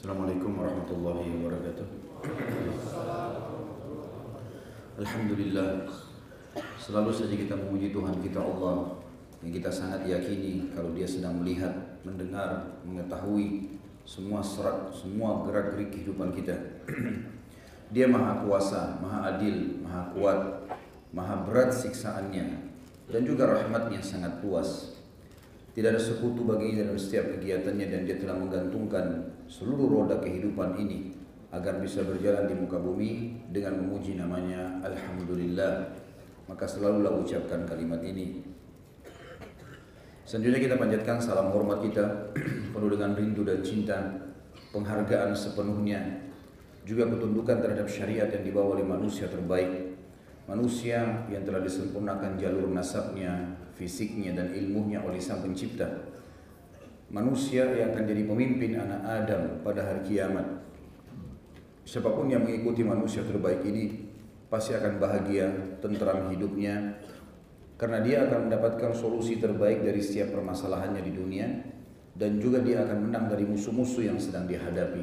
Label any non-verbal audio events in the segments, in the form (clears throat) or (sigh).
Assalamualaikum warahmatullahi wabarakatuh. Alhamdulillah Selalu saja kita memuji Tuhan kita Allah Yang kita sangat yakini Kalau dia sedang melihat, mendengar, mengetahui Semua serat, semua gerak gerik kehidupan kita Dia maha kuasa, maha adil, maha kuat Maha berat siksaannya Dan juga rahmatnya sangat luas Tidak ada sekutu baginya dalam setiap kegiatannya Dan dia telah menggantungkan seluruh roda kehidupan ini agar bisa berjalan di muka bumi dengan memuji namanya Alhamdulillah. Maka selalulah ucapkan kalimat ini. Selanjutnya kita panjatkan salam hormat kita (clears throat) penuh dengan rindu dan cinta penghargaan sepenuhnya juga ketundukan terhadap syariat yang dibawa oleh manusia terbaik manusia yang telah disempurnakan jalur nasabnya fisiknya dan ilmunya oleh sang pencipta manusia yang akan jadi pemimpin anak Adam pada hari kiamat Siapa pun yang mengikuti manusia terbaik ini pasti akan bahagia, tentram hidupnya karena dia akan mendapatkan solusi terbaik dari setiap permasalahannya di dunia dan juga dia akan menang dari musuh-musuh yang sedang dihadapi.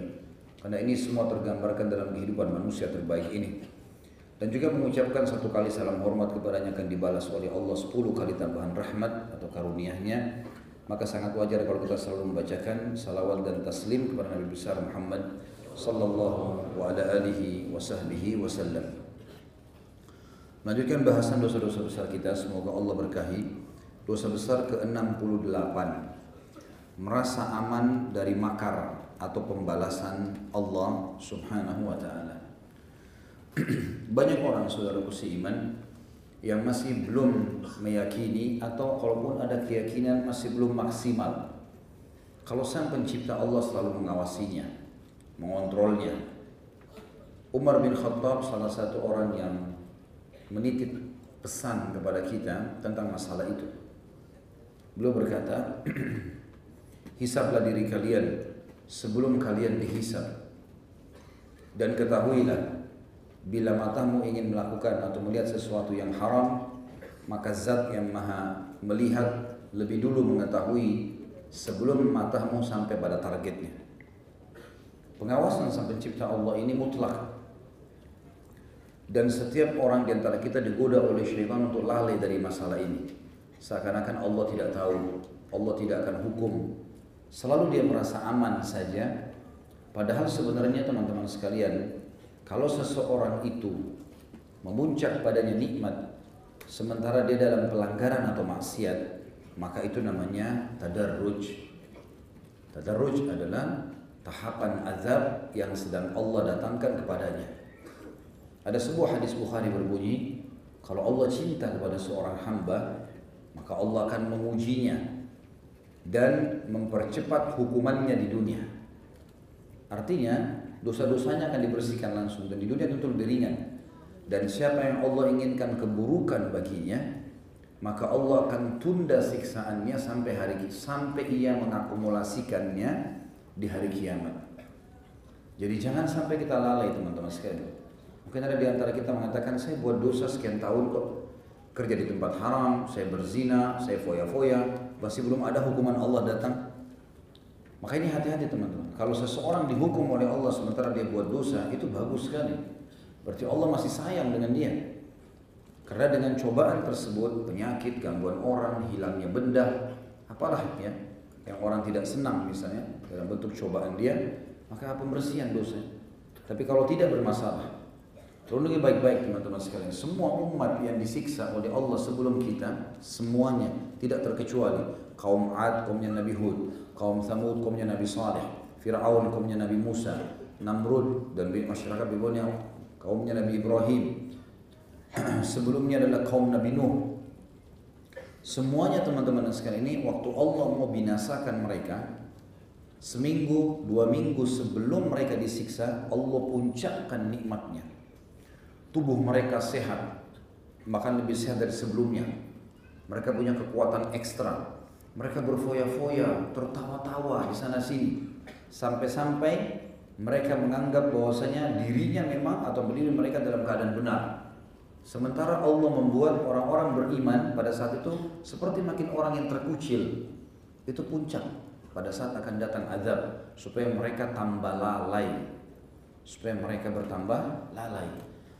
Karena ini semua tergambarkan dalam kehidupan manusia terbaik ini. Dan juga mengucapkan satu kali salam hormat kepadanya akan dibalas oleh Allah sepuluh kali tambahan rahmat atau karuniahnya maka sangat wajar kalau kita selalu membacakan salawat dan taslim kepada Nabi besar Muhammad sallallahu wa ala alihi wa sahbihi wasallam. Melanjutkan bahasan dosa-dosa besar kita, semoga Allah berkahi. Dosa besar ke-68 merasa aman dari makar atau pembalasan Allah Subhanahu wa taala. (clears throat) Banyak orang saudaraku seiman yang masih belum meyakini atau kalaupun ada keyakinan masih belum maksimal. Kalau sang pencipta Allah selalu mengawasinya, mengontrolnya. Umar bin Khattab salah satu orang yang menitip pesan kepada kita tentang masalah itu. Beliau berkata, (clears throat) hisablah diri kalian sebelum kalian dihisab. Dan ketahuilah, bila matamu ingin melakukan atau melihat sesuatu yang haram, maka zat yang maha melihat lebih dulu mengetahui sebelum matamu sampai pada targetnya. Pengawasan sang pencipta Allah ini mutlak. Dan setiap orang di antara kita digoda oleh syaitan untuk lalai dari masalah ini. Seakan-akan Allah tidak tahu, Allah tidak akan hukum. Selalu dia merasa aman saja. Padahal sebenarnya teman-teman sekalian, kalau seseorang itu memuncak padanya nikmat sementara dia dalam pelanggaran atau maksiat, maka itu namanya tadarruj. Tadarruj adalah tahapan azab yang sedang Allah datangkan kepadanya. Ada sebuah hadis Bukhari berbunyi, kalau Allah cinta kepada seorang hamba, maka Allah akan mengujinya dan mempercepat hukumannya di dunia. Artinya, dosa-dosanya akan dibersihkan langsung dan di dunia tentu lebih ringan. Dan siapa yang Allah inginkan keburukan baginya, maka Allah akan tunda siksaannya sampai hari sampai ia mengakumulasikannya di hari kiamat. Jadi jangan sampai kita lalai teman-teman sekalian. Mungkin ada di antara kita mengatakan saya buat dosa sekian tahun kok kerja di tempat haram, saya berzina, saya foya-foya, masih belum ada hukuman Allah datang. Maka ini hati-hati teman-teman. Kalau seseorang dihukum oleh Allah sementara dia buat dosa, itu bagus sekali. Berarti Allah masih sayang dengan dia. Karena dengan cobaan tersebut, penyakit, gangguan orang, hilangnya benda, apalah ya, yang orang tidak senang misalnya dalam bentuk cobaan dia, maka pembersihan dosa. Tapi kalau tidak bermasalah, Terus baik-baik teman-teman sekalian. Semua umat yang disiksa oleh Allah sebelum kita, semuanya tidak terkecuali kaum Ad, kaumnya Nabi Hud, kaum Thamud, kaumnya Nabi Saleh, Fir'aun, kaumnya Nabi Musa, Namrud dan masyarakat Babilonia, kaumnya Nabi Ibrahim. (clears throat) Sebelumnya adalah kaum Nabi Nuh. Semuanya teman-teman sekalian ini waktu Allah mau binasakan mereka, seminggu, dua minggu sebelum mereka disiksa, Allah puncakkan nikmatnya tubuh mereka sehat, bahkan lebih sehat dari sebelumnya. Mereka punya kekuatan ekstra. Mereka berfoya-foya, tertawa-tawa di sana sini. Sampai-sampai mereka menganggap bahwasanya dirinya memang atau berdiri mereka dalam keadaan benar. Sementara Allah membuat orang-orang beriman pada saat itu seperti makin orang yang terkucil. Itu puncak. pada saat akan datang azab supaya mereka tambah lalai supaya mereka bertambah lalai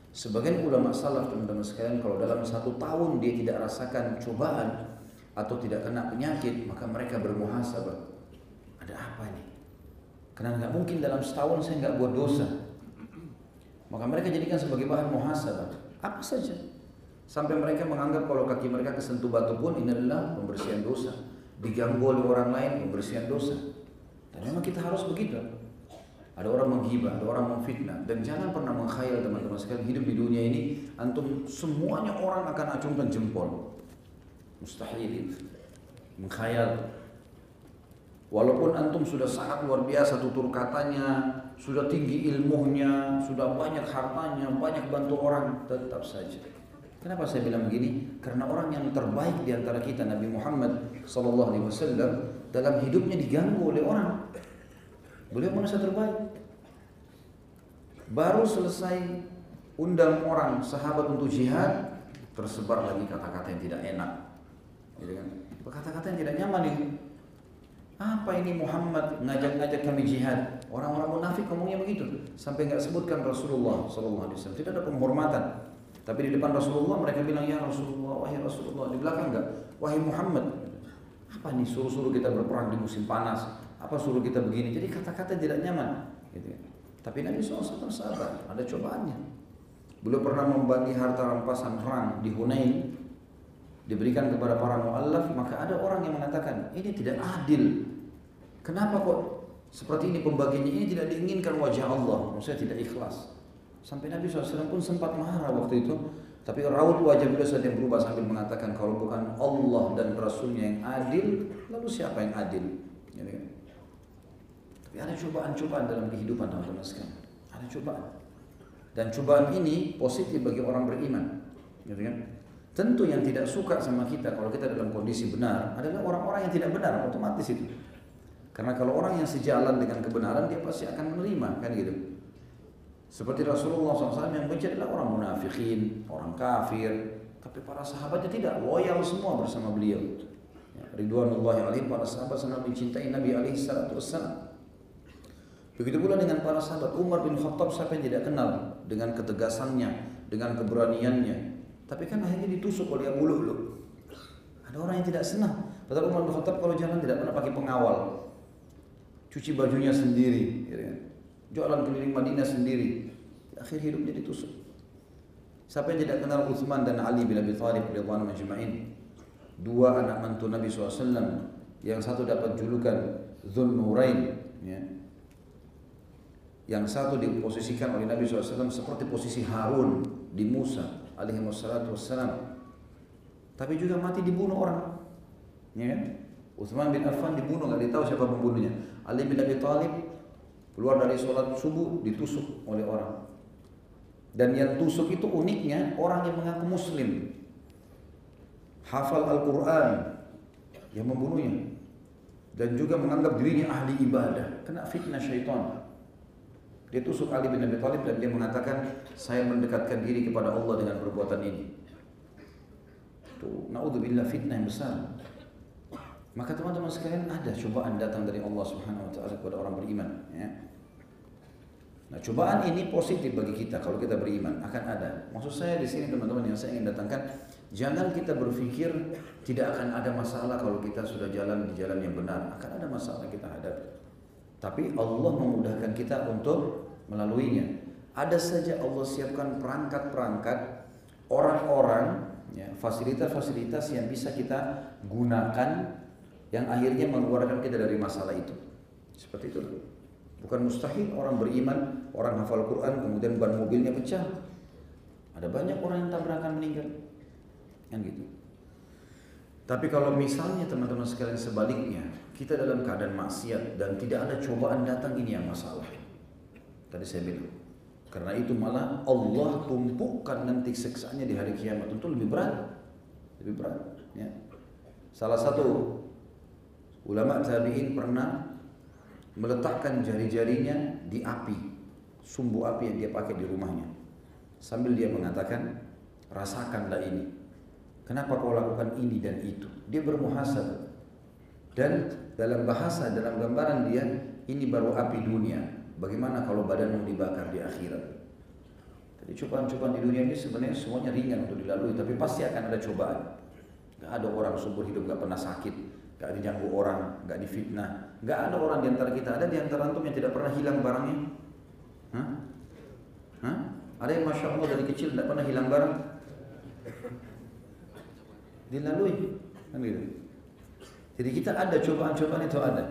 sebagian ulama salaf teman-teman sekalian kalau dalam satu tahun dia tidak rasakan cobaan atau tidak kena penyakit maka mereka bermuhasabah. Ada apa ini? Karena nggak mungkin dalam setahun saya nggak buat dosa. Maka mereka jadikan sebagai bahan muhasabah. Apa saja. Sampai mereka menganggap kalau kaki mereka kesentuh batu pun ini adalah pembersihan dosa. Diganggu oleh orang lain pembersihan dosa. Dan memang kita harus begitu. Ada orang menghibah, ada orang memfitnah. Dan jangan pernah mengkhayal teman-teman sekalian. Hidup di dunia ini antum semuanya orang akan acungkan jempol. Mustahil itu. Mengkhayal. Walaupun antum sudah sangat luar biasa tutur katanya, sudah tinggi ilmunya, sudah banyak hartanya, banyak bantu orang, tetap saja. Kenapa saya bilang begini? Karena orang yang terbaik di antara kita Nabi Muhammad SAW dalam hidupnya diganggu oleh orang. Beliau manusia terbaik. Baru selesai undang orang sahabat untuk jihad, tersebar lagi kata-kata yang tidak enak. Gitu kan? Kata-kata yang tidak nyaman ini. Apa ini Muhammad ngajak-ngajak kami jihad? Orang-orang munafik ngomongnya begitu. Sampai nggak sebutkan Rasulullah Sallallahu Alaihi. Tidak ada penghormatan. Tapi di depan Rasulullah mereka bilang ya Rasulullah, wahai Rasulullah. Di belakang enggak, wahai Muhammad. Apa nih suruh-suruh kita berperang di musim panas? Apa suruh kita begini? Jadi kata-kata tidak nyaman. Gitu. Ya. Tapi Nabi SAW sabar, ada cobaannya. Beliau pernah membagi harta rampasan perang di Hunain, diberikan kepada para mu'allaf, maka ada orang yang mengatakan, ini tidak adil. Kenapa kok seperti ini pembagiannya ini tidak diinginkan wajah Allah, maksudnya tidak ikhlas. Sampai Nabi SAW pun sempat marah waktu itu, tapi raut wajah beliau saat yang berubah sambil mengatakan kalau bukan Allah dan Rasulnya yang adil, lalu siapa yang adil? Jadi, kan? Tapi ada cobaan-cobaan dalam kehidupan teman-teman sekalian. Ada cobaan. Dan cobaan ini positif bagi orang beriman. Gitu kan? Tentu yang tidak suka sama kita kalau kita dalam kondisi benar adalah orang-orang yang tidak benar otomatis itu. Karena kalau orang yang sejalan dengan kebenaran dia pasti akan menerima kan gitu. Seperti Rasulullah SAW yang benci adalah orang munafikin, orang kafir, tapi para sahabatnya tidak loyal semua bersama beliau. Ya, Ridwanullahi alaihim para sahabat sangat mencintai Nabi alaihi salatu wassalam. Begitu pula dengan para sahabat Umar bin Khattab siapa yang tidak kenal dengan ketegasannya, dengan keberaniannya. Tapi kan akhirnya ditusuk oleh Abu Lu'lu. Ada orang yang tidak senang. Padahal Umar bin Khattab kalau jalan tidak pernah pakai pengawal. Cuci bajunya sendiri. Ya kan? Jualan keliling Madinah sendiri. Akhir hidupnya ditusuk. Siapa yang tidak kenal Uthman dan Ali bin Abi Thalib radhiyallahu majma'in? Dua anak mantu Nabi SAW yang satu dapat julukan Dhul Nurain ya, yang satu diposisikan oleh Nabi SAW seperti posisi Harun di Musa alaihi wassalam. Tapi juga mati dibunuh orang. Ya kan? Uthman bin Affan dibunuh, nggak ditahu siapa pembunuhnya. Ali bin Abi Thalib keluar dari sholat subuh ditusuk oleh orang. Dan yang tusuk itu uniknya orang yang mengaku muslim. Hafal Al-Quran yang membunuhnya. Dan juga menganggap dirinya ahli ibadah. Kena fitnah syaitan. Dia tusuk Ali bin Abi Thalib dan dia mengatakan, saya mendekatkan diri kepada Allah dengan perbuatan ini. Itu naudzubillah fitnah yang besar. Maka teman-teman sekalian ada cobaan datang dari Allah Subhanahu wa taala kepada orang beriman, ya. Nah, cobaan ini positif bagi kita kalau kita beriman, akan ada. Maksud saya di sini teman-teman yang saya ingin datangkan, jangan kita berpikir tidak akan ada masalah kalau kita sudah jalan di jalan yang benar, akan ada masalah kita hadapi. Tapi Allah memudahkan kita untuk melaluinya. Ada saja Allah siapkan perangkat-perangkat orang-orang, ya, fasilitas-fasilitas yang bisa kita gunakan yang akhirnya mengeluarkan kita dari masalah itu. Seperti itu. Bukan mustahil orang beriman, orang hafal Quran, kemudian ban mobilnya pecah. Ada banyak orang yang tabrakan meninggal. Yang gitu. Tapi kalau misalnya teman-teman sekalian sebaliknya, kita dalam keadaan maksiat dan tidak ada cobaan datang ini yang masalah. Tadi saya bilang. Karena itu malah Allah tumpukan nanti siksaannya di hari kiamat itu lebih berat. Lebih berat. Ya. Salah satu ulama tabi'in pernah meletakkan jari-jarinya di api, sumbu api yang dia pakai di rumahnya. Sambil dia mengatakan, rasakanlah ini. Kenapa kau lakukan ini dan itu? Dia bermuhasabah Dan dalam bahasa, dalam gambaran dia, ini baru api dunia. Bagaimana kalau badanmu dibakar di akhirat? Jadi cobaan-cobaan di dunia ini sebenarnya semuanya ringan untuk dilalui, tapi pasti akan ada cobaan. Gak ada orang subur hidup gak pernah sakit, gak diganggu orang, gak difitnah. Gak ada orang di antara kita, ada di antara antum yang tidak pernah hilang barangnya. Hah? Hah? Ada yang masya Allah dari kecil tidak pernah hilang barang? Dilalui, kan gitu. Jadi kita ada cobaan-cobaan itu ada.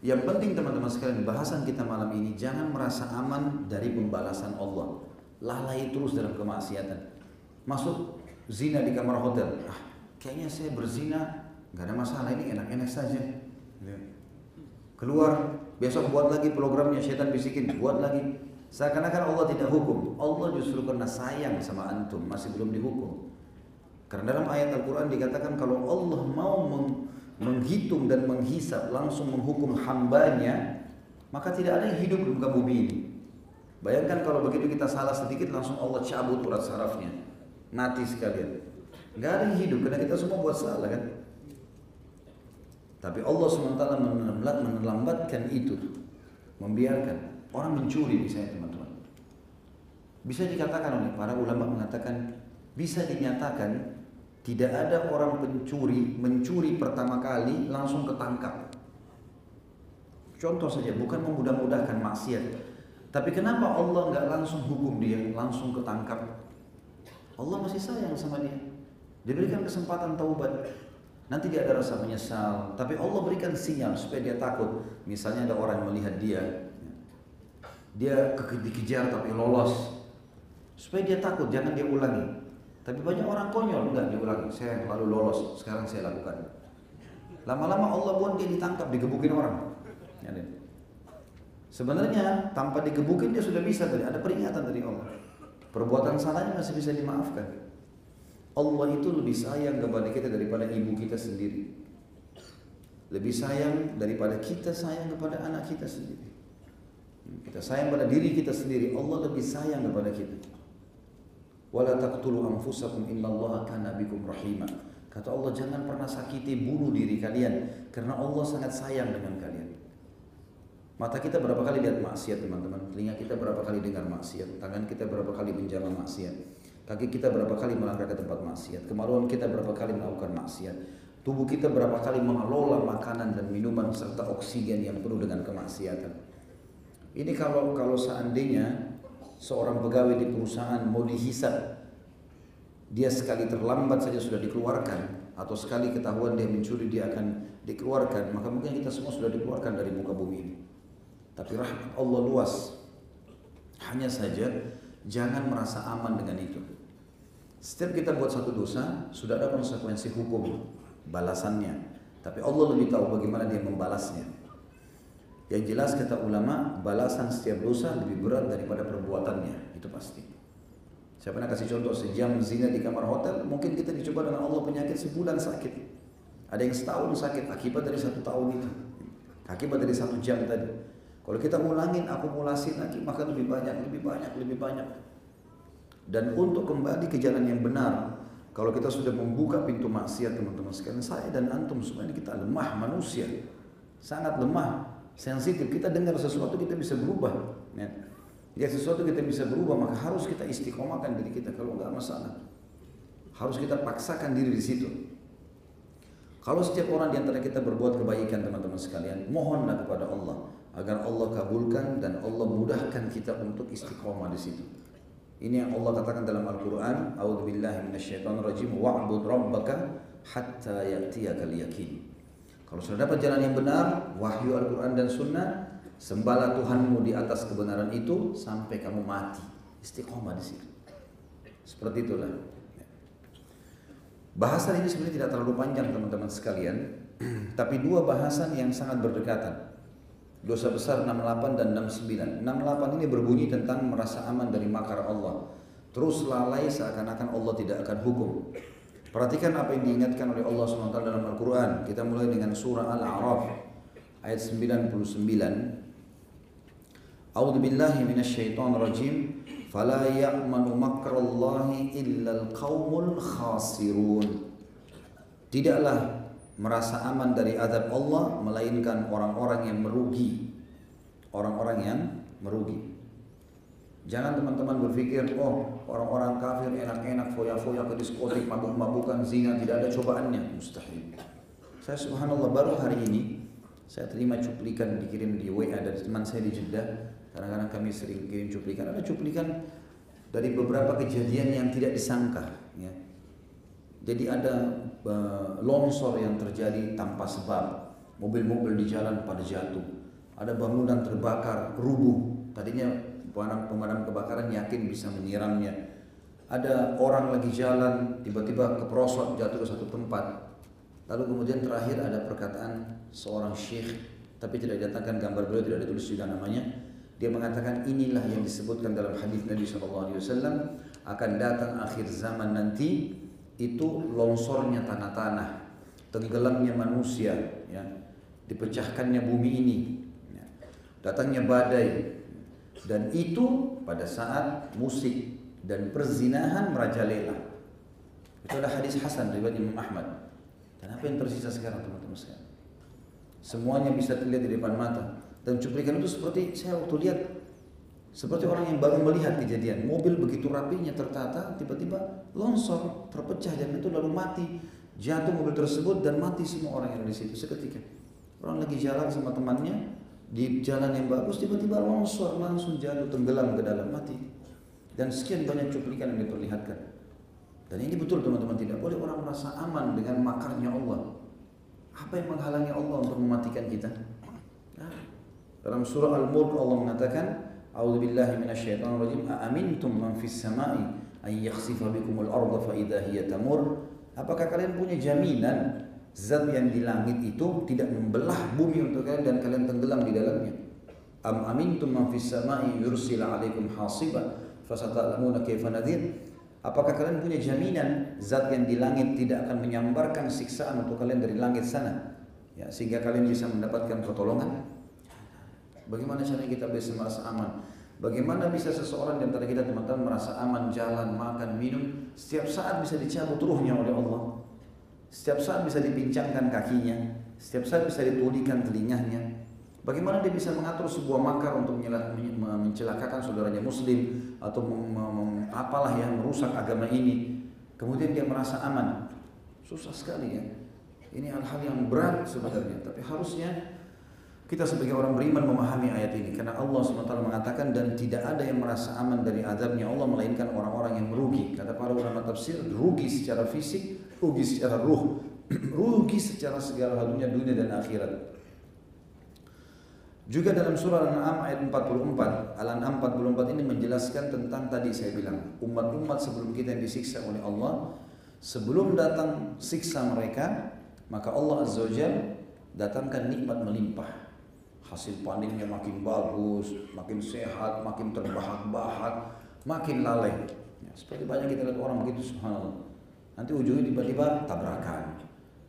Yang penting teman-teman sekalian bahasan kita malam ini jangan merasa aman dari pembalasan Allah. Lalai terus dalam kemaksiatan. Masuk zina di kamar hotel. Ah, kayaknya saya berzina nggak ada masalah ini enak-enak saja. Keluar besok buat lagi programnya setan bisikin buat lagi. Seakan-akan Allah tidak hukum. Allah justru karena sayang sama antum masih belum dihukum. Karena dalam ayat Al-Quran dikatakan kalau Allah mau menghitung dan menghisap langsung menghukum hambanya, maka tidak ada yang hidup di muka bumi ini. Bayangkan kalau begitu kita salah sedikit langsung Allah cabut urat sarafnya. Mati sekalian. Gak ada yang hidup karena kita semua buat salah kan. Tapi Allah SWT menelambatkan itu. Membiarkan. Orang mencuri misalnya teman-teman. Bisa dikatakan oleh para ulama mengatakan bisa dinyatakan tidak ada orang pencuri mencuri pertama kali langsung ketangkap. Contoh saja, bukan memudah-mudahkan maksiat. Tapi kenapa Allah nggak langsung hukum dia, langsung ketangkap? Allah masih sayang sama dia. Diberikan kesempatan taubat. Nanti dia ada rasa menyesal. Tapi Allah berikan sinyal supaya dia takut. Misalnya ada orang melihat dia. Dia dikejar tapi lolos. Supaya dia takut, jangan dia ulangi. Tapi banyak orang konyol, enggak diulangi. Saya lalu lolos, sekarang saya lakukan. Lama-lama Allah pun dia ditangkap, digebukin orang. Ya, Sebenarnya tanpa digebukin dia sudah bisa tadi, ada peringatan dari Allah. Perbuatan salahnya masih bisa dimaafkan. Allah itu lebih sayang kepada kita daripada ibu kita sendiri. Lebih sayang daripada kita sayang kepada anak kita sendiri. Kita sayang pada diri kita sendiri, Allah lebih sayang kepada kita wala taqtulu anfusakum innallaha kana bikum rahima. Kata Allah jangan pernah sakiti bunuh diri kalian karena Allah sangat sayang dengan kalian. Mata kita berapa kali lihat maksiat teman-teman, telinga kita berapa kali dengar maksiat, tangan kita berapa kali menjamah maksiat, kaki kita berapa kali melangkah ke tempat maksiat, kemaluan kita berapa kali melakukan maksiat, tubuh kita berapa kali mengelola makanan dan minuman serta oksigen yang penuh dengan kemaksiatan. Ini kalau kalau seandainya seorang pegawai di perusahaan mau dihisap dia sekali terlambat saja sudah dikeluarkan atau sekali ketahuan dia mencuri dia akan dikeluarkan maka mungkin kita semua sudah dikeluarkan dari muka bumi ini. Tapi rahmat Allah luas. Hanya saja jangan merasa aman dengan itu. Setiap kita buat satu dosa sudah ada konsekuensi hukum balasannya. Tapi Allah lebih tahu bagaimana dia membalasnya yang jelas kata ulama, balasan setiap dosa lebih berat daripada perbuatannya, itu pasti. Saya pernah kasih contoh sejam zina di kamar hotel, mungkin kita dicoba dengan Allah penyakit sebulan sakit. Ada yang setahun sakit akibat dari satu tahun itu, akibat dari satu jam tadi. Kalau kita ulangin akumulasi lagi, maka lebih banyak, lebih banyak, lebih banyak. Dan untuk kembali ke jalan yang benar, kalau kita sudah membuka pintu maksiat teman-teman sekalian, saya dan antum semuanya kita lemah manusia, sangat lemah sensitif. Kita dengar sesuatu kita bisa berubah. Ya. Jika sesuatu kita bisa berubah maka harus kita istiqomahkan diri kita kalau nggak masalah. Harus kita paksakan diri di situ. Kalau setiap orang di antara kita berbuat kebaikan teman-teman sekalian, mohonlah kepada Allah agar Allah kabulkan dan Allah mudahkan kita untuk istiqomah di situ. Ini yang Allah katakan dalam Al-Qur'an, "A'udzubillahi minasyaitonirrajim wa'bud rabbaka hatta ya'tiyakal yakin." Kalau sudah dapat jalan yang benar, wahyu Al-Quran dan Sunnah, sembahlah Tuhanmu di atas kebenaran itu sampai kamu mati. Istiqomah di situ. Seperti itulah. Bahasan ini sebenarnya tidak terlalu panjang teman-teman sekalian, (clears throat) tapi dua bahasan yang sangat berdekatan. Dosa besar 68 dan 69. 68 ini berbunyi tentang merasa aman dari makar Allah. Terus lalai seakan-akan Allah tidak akan hukum. Perhatikan apa yang diingatkan oleh Allah SWT dalam Al-Quran. Kita mulai dengan surah Al-A'raf ayat 99. A'udzu billahi minasyaitonir rajim. Fala ya'manu makrallahi illa al-qaumul khasirun. Tidaklah merasa aman dari azab Allah melainkan orang-orang yang merugi. Orang-orang yang merugi. Jangan teman-teman berpikir, oh orang-orang kafir enak-enak foya-foya ke diskotik, mabuk-mabukan, zina, tidak ada cobaannya. Mustahil. Saya subhanallah baru hari ini saya terima cuplikan dikirim di WA dari teman saya di Jeddah. Kadang-kadang kami sering kirim cuplikan. Ada cuplikan dari beberapa kejadian yang tidak disangka. Ya. Jadi ada uh, longsor yang terjadi tanpa sebab. Mobil-mobil di jalan pada jatuh. Ada bangunan terbakar, rubuh. Tadinya pemadam, pemadam kebakaran yakin bisa menyiramnya. Ada orang lagi jalan, tiba-tiba keprosot jatuh ke satu tempat. Lalu kemudian terakhir ada perkataan seorang syekh, tapi tidak didatangkan gambar beliau, tidak ditulis juga namanya. Dia mengatakan inilah yang disebutkan dalam hadis Nabi SAW akan datang akhir zaman nanti itu longsornya tanah-tanah, tenggelamnya manusia, ya, dipecahkannya bumi ini, ya, datangnya badai, dan itu pada saat musik dan perzinahan merajalela. Itu ada hadis Hasan riwayat Imam Ahmad. Dan apa yang tersisa sekarang teman-teman sekalian? Semuanya bisa terlihat di depan mata. Dan cuplikan itu seperti saya waktu lihat seperti orang yang baru melihat kejadian. Mobil begitu rapinya tertata, tiba-tiba longsor, terpecah dan itu lalu mati. Jatuh mobil tersebut dan mati semua orang yang ada di situ seketika. Orang lagi jalan sama temannya, di jalan yang bagus tiba-tiba longsor langsung jatuh tenggelam ke dalam mati. Dan sekian banyak cuplikan yang diperlihatkan. Dan ini betul teman-teman tidak boleh orang merasa aman dengan makarnya Allah. Apa yang menghalangi Allah untuk mematikan kita? Nah, dalam surah Al-Mulk Allah mengatakan A'udzu billahi minasyaitonir rajim aamintum man fis sama'i ay yakhsifa bikumul arda fa idza hiya tamur? Apakah kalian punya jaminan zat yang di langit itu tidak membelah bumi untuk kalian dan kalian tenggelam di dalamnya. Am amintum man fis sama'i yursil 'alaikum hasiba fasata'lamuna kaifa nadhir. Apakah kalian punya jaminan zat yang di langit tidak akan menyambarkan siksaan untuk kalian dari langit sana? Ya, sehingga kalian bisa mendapatkan pertolongan. Bagaimana caranya kita bisa merasa aman? Bagaimana bisa seseorang di antara kita teman-teman merasa aman jalan, makan, minum setiap saat bisa dicabut ruhnya oleh Allah? Setiap saat bisa dipincangkan kakinya, setiap saat bisa ditulikan telinganya. Bagaimana dia bisa mengatur sebuah makar untuk mencelakakan saudaranya muslim atau apalah yang merusak agama ini. Kemudian dia merasa aman. Susah sekali ya. Ini hal-hal yang berat sebenarnya, tapi harusnya kita sebagai orang beriman memahami ayat ini karena Allah SWT mengatakan dan tidak ada yang merasa aman dari azabnya Allah melainkan orang-orang yang merugi. Kata para ulama tafsir, rugi secara fisik rugi secara ruh, (clears throat) rugi secara segala halunya dunia dan akhirat. Juga dalam surah Al-An'am ayat 44, Al-An'am 44 ini menjelaskan tentang tadi saya bilang, umat-umat sebelum kita yang disiksa oleh Allah, sebelum datang siksa mereka, maka Allah Azza wa datangkan nikmat melimpah. Hasil panennya makin bagus, makin sehat, makin terbahak-bahak, makin lalai. Ya, seperti banyak kita lihat orang begitu subhanallah. Nanti ujungnya tiba-tiba tabrakan.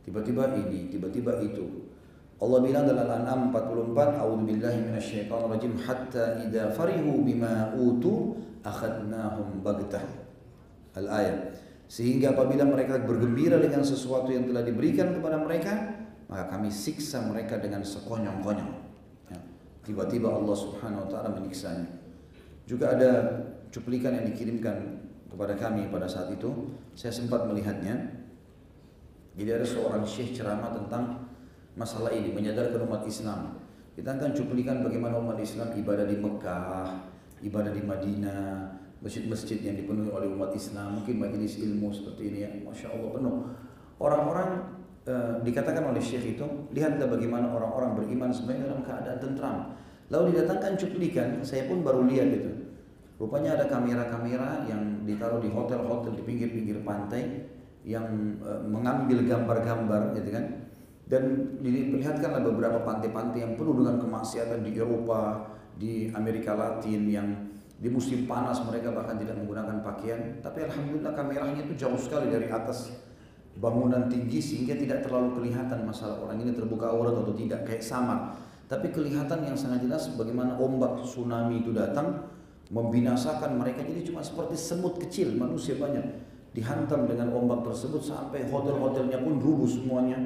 Tiba-tiba ini, tiba-tiba itu. Allah bilang dalam Al-An'am 44, A'udzu billahi minasyaitonir rajim hatta idza farihu bima utu akhadnahum baghtah. Al-ayat. Sehingga apabila mereka bergembira dengan sesuatu yang telah diberikan kepada mereka, maka kami siksa mereka dengan sekonyong-konyong. Ya. Tiba-tiba Allah Subhanahu wa taala menyiksanya. Juga ada cuplikan yang dikirimkan kepada kami pada saat itu, saya sempat melihatnya. Jadi ada seorang syekh ceramah tentang masalah ini, menyadarkan umat Islam. Kita akan cuplikan bagaimana umat Islam ibadah di Mekah, ibadah di Madinah, masjid-masjid yang dipenuhi oleh umat Islam, mungkin majelis ilmu seperti ini ya, masya Allah penuh. Orang-orang e, dikatakan oleh syekh itu, lihatlah bagaimana orang-orang beriman sebenarnya dalam keadaan tentram. Lalu didatangkan cuplikan, saya pun baru lihat itu. Rupanya ada kamera-kamera yang ditaruh di hotel-hotel di pinggir-pinggir pantai yang e, mengambil gambar-gambar gitu kan. Dan diperlihatkanlah beberapa pantai-pantai yang penuh dengan kemaksiatan di Eropa, di Amerika Latin yang di musim panas mereka bahkan tidak menggunakan pakaian. Tapi alhamdulillah kameranya itu jauh sekali dari atas bangunan tinggi sehingga tidak terlalu kelihatan masalah orang ini terbuka aurat atau tidak kayak sama. Tapi kelihatan yang sangat jelas bagaimana ombak tsunami itu datang membinasakan mereka. Jadi cuma seperti semut kecil manusia banyak dihantam dengan ombak tersebut sampai hotel-hotelnya pun rubuh semuanya.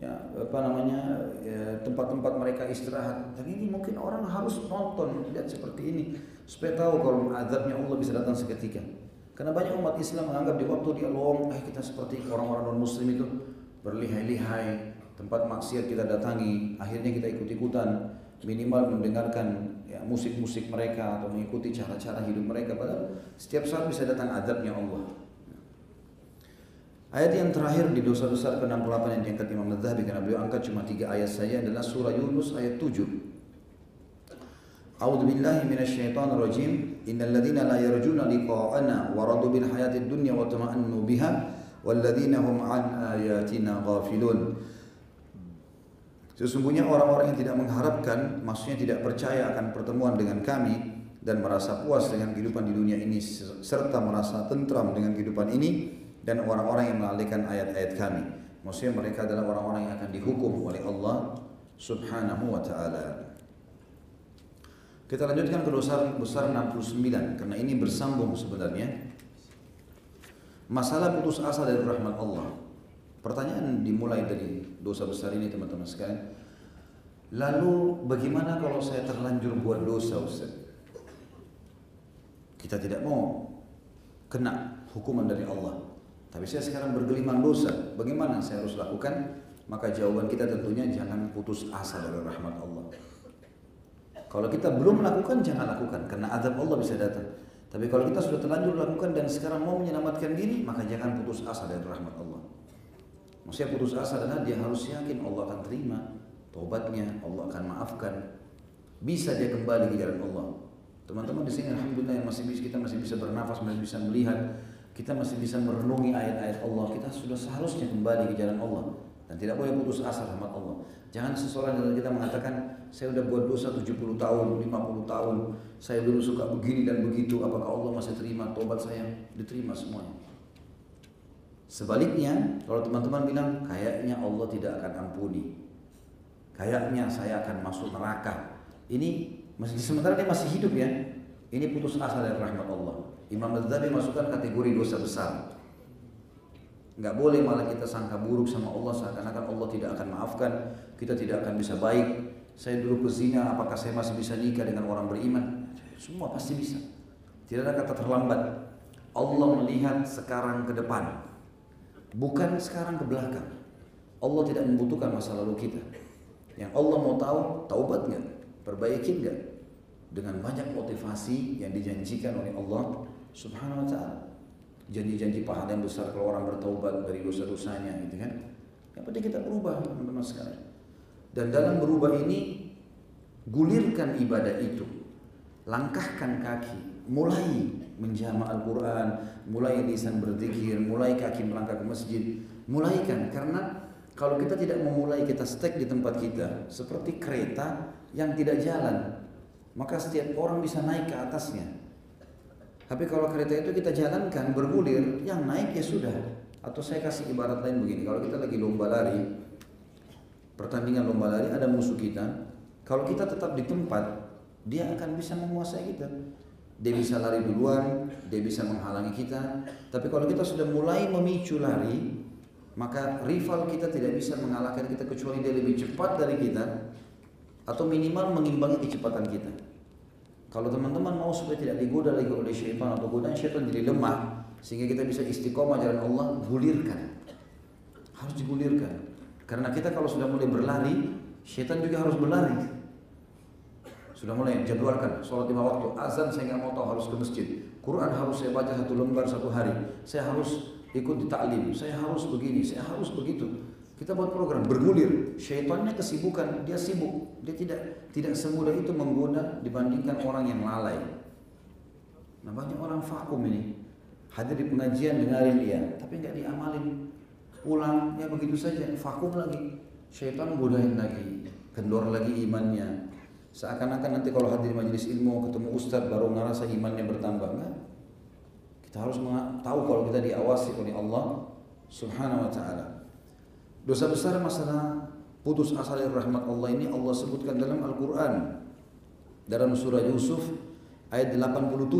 Ya apa namanya ya, tempat-tempat mereka istirahat. Dan ini mungkin orang harus nonton lihat seperti ini supaya tahu kalau azabnya Allah bisa datang seketika. Karena banyak umat Islam menganggap di waktu dia lowong eh kita seperti orang-orang non muslim itu berlihai-lihai tempat maksiat kita datangi akhirnya kita ikut-ikutan minimal mendengarkan ya, musik-musik mereka atau mengikuti cara-cara hidup mereka padahal setiap saat bisa datang azabnya Allah Ayat yang terakhir di dosa besar ke-68 yang diangkat Imam Al-Zahabi karena beliau angkat cuma tiga ayat saja adalah surah Yunus ayat 7. A'udzu billahi minasyaitonir rajim. Innal ladzina la yarjuna liqa'ana wa radu bil hayatid dunya wa tama'annu biha wal ladzina hum an ayatina ghafilun. Sesungguhnya orang-orang yang tidak mengharapkan, maksudnya tidak percaya akan pertemuan dengan kami dan merasa puas dengan kehidupan di dunia ini serta merasa tentram dengan kehidupan ini, dan orang-orang yang melalaikan ayat-ayat kami. Maksudnya mereka adalah orang-orang yang akan dihukum oleh Allah Subhanahu wa taala. Kita lanjutkan ke dosa besar 69 karena ini bersambung sebenarnya. Masalah putus asa dari rahmat Allah. Pertanyaan dimulai dari dosa besar ini teman-teman sekalian. Lalu bagaimana kalau saya terlanjur buat dosa Ustaz? Kita tidak mau kena hukuman dari Allah. Tapi saya sekarang bergelimang dosa. Bagaimana saya harus lakukan? Maka jawaban kita tentunya jangan putus asa dari rahmat Allah. Kalau kita belum melakukan, jangan lakukan. Karena azab Allah bisa datang. Tapi kalau kita sudah terlanjur lakukan dan sekarang mau menyelamatkan diri, maka jangan putus asa dari rahmat Allah. Maksudnya putus asa adalah dia harus yakin Allah akan terima taubatnya, Allah akan maafkan. Bisa dia kembali ke jalan Allah. Teman-teman di sini alhamdulillah yang masih bisa kita masih bisa bernafas, masih bisa melihat kita masih bisa merenungi ayat-ayat Allah, kita sudah seharusnya kembali ke jalan Allah dan tidak boleh putus asa rahmat Allah. Jangan seseorang dari kita mengatakan saya sudah buat dosa 70 tahun, 50 tahun, saya dulu suka begini dan begitu, apakah Allah masih terima tobat saya? Diterima semuanya. Sebaliknya, kalau teman-teman bilang kayaknya Allah tidak akan ampuni. Kayaknya saya akan masuk neraka. Ini masih sementara dia masih hidup ya. Ini putus asa dari rahmat Allah. Imam Al-Zabi masukkan kategori dosa besar. Nggak boleh malah kita sangka buruk sama Allah seakan-akan Allah tidak akan maafkan, kita tidak akan bisa baik. Saya dulu pezina, apakah saya masih bisa nikah dengan orang beriman? Semua pasti bisa. Tidak ada kata terlambat. Allah melihat sekarang ke depan, bukan sekarang ke belakang. Allah tidak membutuhkan masa lalu kita. Yang Allah mau tahu, taubat nggak, perbaiki nggak, dengan banyak motivasi yang dijanjikan oleh Allah Subhanahu wa taala. Janji-janji pahala yang besar kalau orang bertaubat dari dosa-dosanya gitu kan. Yang penting kita berubah teman-teman sekalian. Dan dalam berubah ini gulirkan ibadah itu. Langkahkan kaki, mulai menjama Al-Qur'an, mulai lisan berzikir, mulai kaki melangkah ke masjid, mulaikan karena kalau kita tidak memulai kita stek di tempat kita seperti kereta yang tidak jalan, maka setiap orang bisa naik ke atasnya. Tapi kalau kereta itu kita jalankan bergulir, yang naik ya sudah. Atau saya kasih ibarat lain begini, kalau kita lagi lomba lari, pertandingan lomba lari ada musuh kita, kalau kita tetap di tempat, dia akan bisa menguasai kita. Dia bisa lari duluan, dia bisa menghalangi kita. Tapi kalau kita sudah mulai memicu lari, maka rival kita tidak bisa mengalahkan kita kecuali dia lebih cepat dari kita atau minimal mengimbangi kecepatan kita. Kalau teman-teman mau supaya tidak digoda lagi oleh syaitan atau godaan syaitan jadi lemah sehingga kita bisa istiqomah jalan Allah, gulirkan. Harus digulirkan. Karena kita kalau sudah mulai berlari, syaitan juga harus berlari. Sudah mulai jadwalkan sholat lima waktu, azan saya nggak mau tahu harus ke masjid. Quran harus saya baca satu lembar satu hari. Saya harus ikut di taklim, saya harus begini, saya harus begitu. Kita buat program bergulir. Syaitannya kesibukan, dia sibuk. Dia tidak tidak semudah itu menggoda dibandingkan orang yang lalai. Nah banyak orang vakum ini. Hadir di pengajian dengarin dia, tapi nggak diamalin. Pulang ya begitu saja, vakum lagi. Syaitan godain lagi, kendor lagi imannya. Seakan-akan nanti kalau hadir di majelis ilmu ketemu ustadz baru ngerasa imannya bertambah. Enggak? Kita harus tahu kalau kita diawasi oleh Allah Subhanahu wa taala. Dosa besar masalah putus asa dari rahmat Allah ini Allah sebutkan dalam Al-Quran. Dalam surah Yusuf ayat 87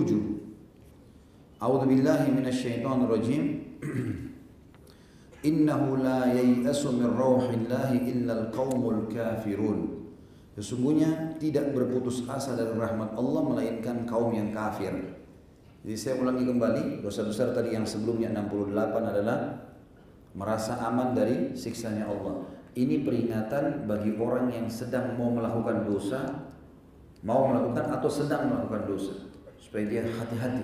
A'udzu billahi minasyaitonir rajim. (clears throat) Innahu la yai'asu min rauhillahi illa al-qaumul kafirun Sesungguhnya tidak berputus asa dari rahmat Allah melainkan kaum yang kafir. Jadi saya ulangi kembali, dosa besar tadi yang sebelumnya 68 adalah merasa aman dari siksanya Allah. Ini peringatan bagi orang yang sedang mau melakukan dosa, mau melakukan atau sedang melakukan dosa, supaya dia hati-hati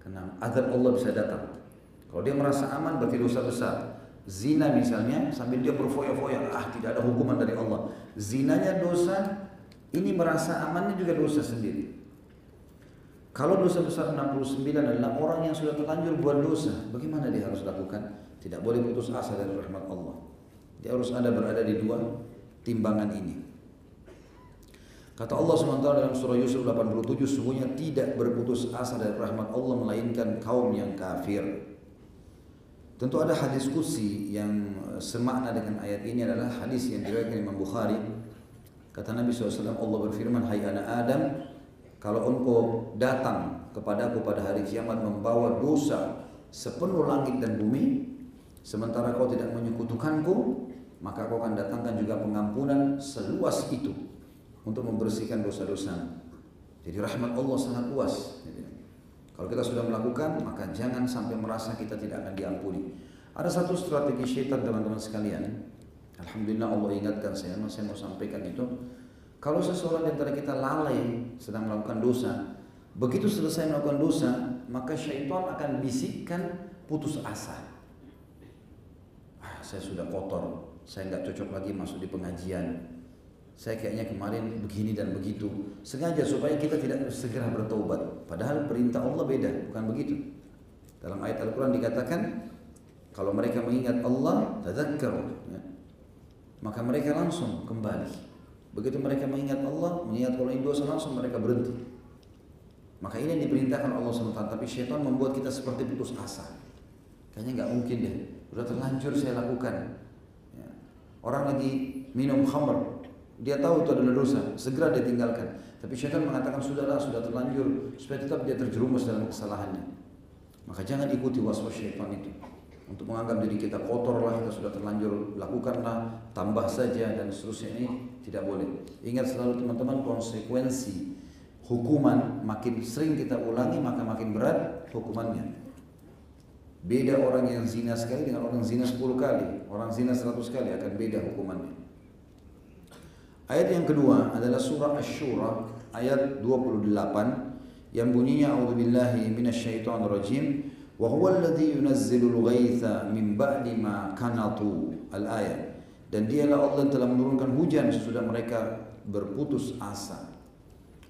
karena azab Allah bisa datang. Kalau dia merasa aman berarti dosa besar. Zina misalnya sambil dia berfoya-foya, ah tidak ada hukuman dari Allah. Zinanya dosa, ini merasa amannya juga dosa sendiri. Kalau dosa besar 69 adalah orang yang sudah terlanjur buat dosa, bagaimana dia harus lakukan? Tidak boleh putus asa dari rahmat Allah. Dia harus ada berada di dua timbangan ini. Kata Allah SWT dalam surah Yusuf 87, sungguhnya tidak berputus asa dari rahmat Allah melainkan kaum yang kafir. Tentu ada hadis kursi yang eh, semakna dengan ayat ini adalah hadis yang diriwayatkan Imam Bukhari. Kata Nabi SAW, Allah berfirman, Hai anak Adam, kalau engkau datang kepadaku pada hari kiamat membawa dosa sepenuh langit dan bumi, sementara kau tidak menyekutukanku, maka kau akan datangkan juga pengampunan seluas itu untuk membersihkan dosa-dosa. Jadi rahmat Allah sangat luas. Kalau kita sudah melakukan, maka jangan sampai merasa kita tidak akan diampuni. Ada satu strategi syaitan teman-teman sekalian. Alhamdulillah Allah ingatkan saya, saya mau sampaikan itu. Kalau seseorang di antara kita lalai sedang melakukan dosa, begitu selesai melakukan dosa, maka syaitan akan bisikkan putus asa. Ah, saya sudah kotor, saya nggak cocok lagi masuk di pengajian, saya kayaknya kemarin begini dan begitu. Sengaja supaya kita tidak segera bertobat padahal perintah Allah beda bukan begitu? Dalam ayat Al-Quran dikatakan kalau mereka mengingat Allah tadzakkaru ya, maka mereka langsung kembali. Begitu mereka mengingat Allah mengingat kalau ini dosa langsung mereka berhenti. Maka ini yang diperintahkan Allah SWT tapi syaitan membuat kita seperti putus asa. Kayaknya nggak mungkin deh. Sudah terlanjur saya lakukan. Ya. orang lagi minum khamr dia tahu itu adalah dosa, segera dia tinggalkan. Tapi syaitan mengatakan sudahlah, sudah terlanjur, supaya tetap dia terjerumus dalam kesalahannya. Maka jangan ikuti waswas syaitan itu. Untuk menganggap diri kita kotor lah, kita sudah terlanjur lakukanlah, tambah saja dan seterusnya ini tidak boleh. Ingat selalu teman-teman konsekuensi hukuman makin sering kita ulangi maka makin berat hukumannya. Beda orang yang zina sekali dengan orang zina 10 kali. Orang zina 100 kali akan beda hukumannya. Ayat yang kedua adalah surah Asy-Syura ayat 28 yang bunyinya a'udzubillahi minasyaitonir rajim wa huwa alladhi yunazzilul ghaitha min ba'di ma kanatu al-ayat dan dialah Allah telah menurunkan hujan sesudah mereka berputus asa.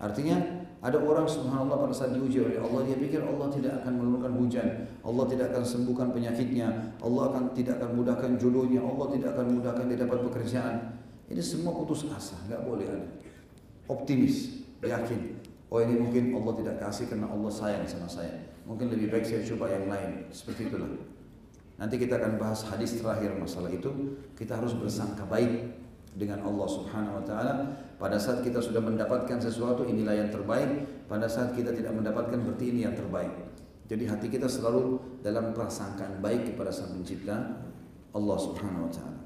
Artinya ada orang subhanallah pada saat diuji oleh Allah dia pikir Allah tidak akan menurunkan hujan, Allah tidak akan sembuhkan penyakitnya, Allah akan tidak akan mudahkan jodohnya, Allah tidak akan mudahkan dia dapat pekerjaan. Ini semua putus asa, nggak boleh ada. Optimis, yakin. Oh ini mungkin Allah tidak kasih karena Allah sayang sama saya. Mungkin lebih baik saya coba yang lain. Seperti itulah. Nanti kita akan bahas hadis terakhir masalah itu. Kita harus bersangka baik dengan Allah Subhanahu wa taala. Pada saat kita sudah mendapatkan sesuatu inilah yang terbaik, pada saat kita tidak mendapatkan berarti ini yang terbaik. Jadi hati kita selalu dalam prasangkaan baik kepada Sang Pencipta Allah Subhanahu wa taala.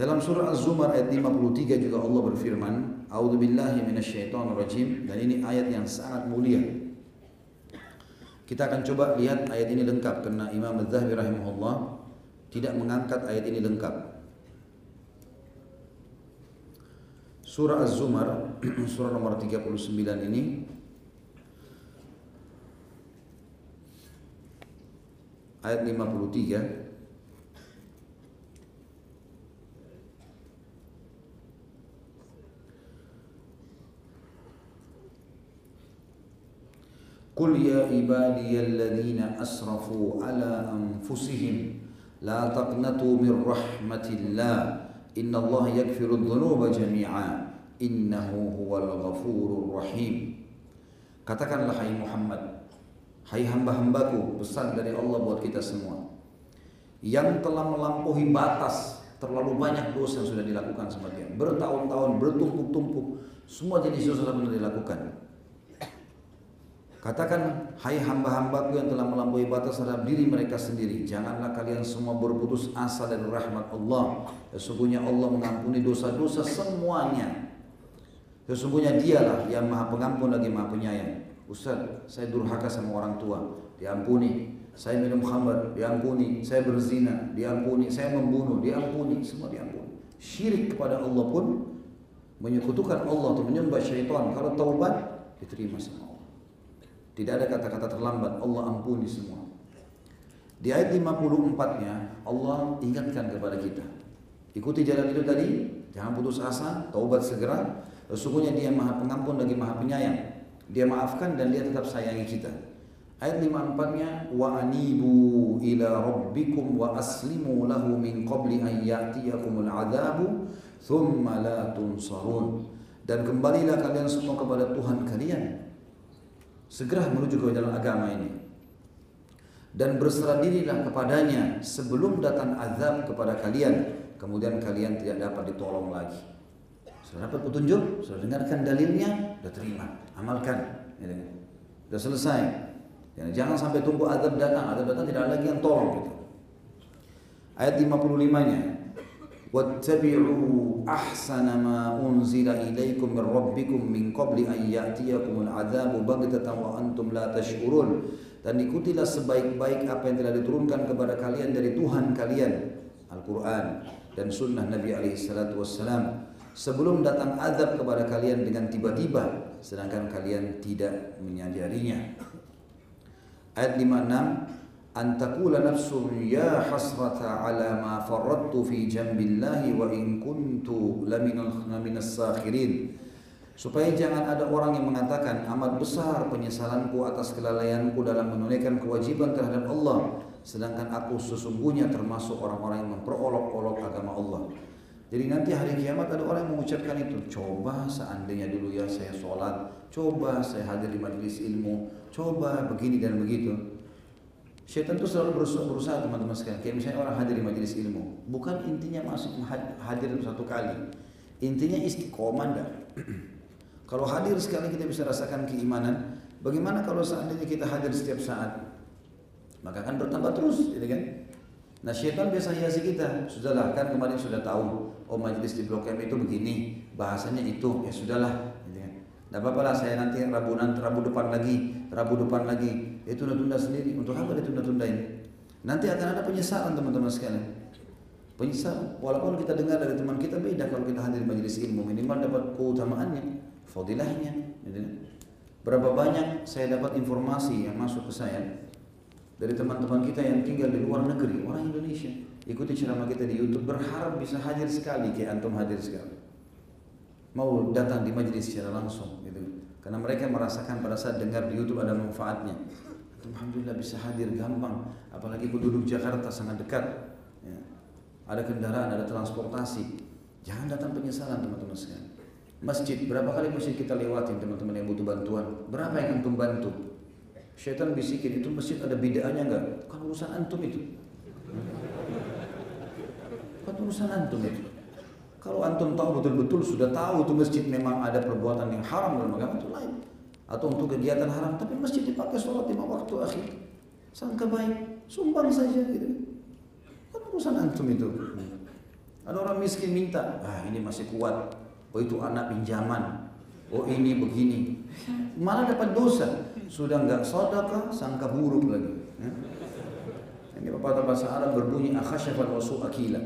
Dalam surah Az-Zumar ayat 53 juga Allah berfirman, "A'udzu billahi minasyaitonir rajim." Dan ini ayat yang sangat mulia. Kita akan coba lihat ayat ini lengkap karena Imam Az-Zahabi rahimahullah tidak mengangkat ayat ini lengkap. Surah Az-Zumar (clears throat) surah nomor 39 ini ayat 53 قل يا إبالي الذين أسرفوا على أنفسهم لا تقنطوا من رحمة الله إن الله يغفر الذنوب جميعا إنه هو الغفور الرحيم. Katakanlah hai Muhammad hai hamba-hambaku pesan dari Allah buat kita semua. Yang telah melampaui batas terlalu banyak dosa yang sudah dilakukan sebagian bertahun-tahun bertumpuk-tumpuk semua jenis dosa sudah dilakukan. Katakan, hai hamba-hambaku yang telah melampaui batas terhadap diri mereka sendiri. Janganlah kalian semua berputus asa dari rahmat Allah. Sesungguhnya Allah mengampuni dosa-dosa semuanya. Sesungguhnya dialah yang maha pengampun lagi maha penyayang. Ustaz, saya durhaka sama orang tua. Diampuni. Saya minum khamar, diampuni. Saya berzina, diampuni. Saya membunuh, diampuni. Semua diampuni. Syirik kepada Allah pun menyekutukan Allah atau menyembah syaitan. Kalau taubat, diterima sama tidak ada kata-kata terlambat, Allah ampuni semua. Di ayat 54-nya Allah ingatkan kepada kita. Ikuti jalan itu tadi, jangan putus asa, taubat segera. Sesungguhnya dia maha pengampun lagi maha penyayang. Dia maafkan dan dia tetap sayangi kita. Ayat 54-nya wa anibu ila rabbikum wa aslimu lahu min qabli an ya'tiyakumul adabu thumma la tunsarun. Dan kembalilah kalian semua kepada Tuhan kalian segera menuju ke jalan agama ini. Dan berserah dirilah kepadanya sebelum datang azab kepada kalian. Kemudian kalian tidak dapat ditolong lagi. Sudah dapat petunjuk sudah dengarkan dalilnya sudah terima. Amalkan ya, sudah selesai. Ya, jangan sampai tunggu azab datang. Azab datang tidak ada lagi yang tolong gitu. ayat 55 nya واتبعوا أحسن ما أنزل إليكم من ربكم من قبل أن يأتيكم العذاب بغتة وأنتم لا تشعرون dan ikutilah sebaik-baik apa yang telah diturunkan kepada kalian dari Tuhan kalian Al-Quran dan sunnah Nabi SAW sebelum datang azab kepada kalian dengan tiba-tiba sedangkan kalian tidak menyadarinya ayat 56 an taqula ya hasrata ala ma faradtu fi jambillahi wa in kuntu laminas sakhirin. Supaya jangan ada orang yang mengatakan amat besar penyesalanku atas kelalaianku dalam menunaikan kewajiban terhadap Allah sedangkan aku sesungguhnya termasuk orang-orang yang memperolok-olok agama Allah. Jadi nanti hari kiamat ada orang yang mengucapkan itu coba seandainya dulu ya saya sholat coba saya hadir di majelis ilmu coba begini dan begitu Syaitan itu selalu berusaha, berusaha teman-teman sekalian. Kayak misalnya orang hadir di majelis ilmu, bukan intinya masuk hadir satu kali. Intinya istiqomah enggak. (clears throat) kalau hadir sekali kita bisa rasakan keimanan. Bagaimana kalau seandainya kita hadir setiap saat? Maka akan bertambah terus, gitu kan? Nah syaitan biasa hiasi kita. Sudahlah, kan kemarin sudah tahu. Oh majelis di Blok M itu begini, bahasanya itu. Ya sudahlah? Tidak apa-apa lah, saya nanti Rabu nanti Rabu depan lagi, Rabu depan lagi itu tunda-tunda sendiri. Untuk apa ditunda-tunda ini? Nanti akan ada penyesalan teman-teman sekalian. Penyesalan. Walaupun kita dengar dari teman kita beda kalau kita hadir majelis ilmu minimal dapat keutamaannya, fadilahnya. Gitu. Berapa banyak saya dapat informasi yang masuk ke saya dari teman-teman kita yang tinggal di luar negeri, orang Indonesia. Ikuti ceramah kita di YouTube berharap bisa hadir sekali kayak antum hadir sekali. Mau datang di majelis secara langsung gitu. Karena mereka merasakan pada saat dengar di YouTube ada manfaatnya. Alhamdulillah bisa hadir gampang. Apalagi penduduk Jakarta sangat dekat. Ya. Ada kendaraan, ada transportasi. Jangan datang penyesalan teman-teman sekalian. Masjid, berapa kali masjid kita lewatin teman-teman yang butuh bantuan? Berapa yang antum bantu? Syaitan bisikin itu masjid ada bidaannya enggak? Kan urusan antum itu. Kan urusan antum itu. Kalau antum tahu betul-betul sudah tahu itu masjid memang ada perbuatan yang haram dalam agama itu lain. Atau untuk kegiatan haram tapi masjid dipakai sholat lima waktu akhir sangka baik sumbang saja gitu. Kan urusan antum itu. Ada orang miskin minta ah ini masih kuat. Oh itu anak pinjaman. Oh ini begini. Malah dapat dosa. Sudah nggak sodaka sangka buruk lagi ya. ini bapak bahasa Arab berbunyi akhasyafat wasu akila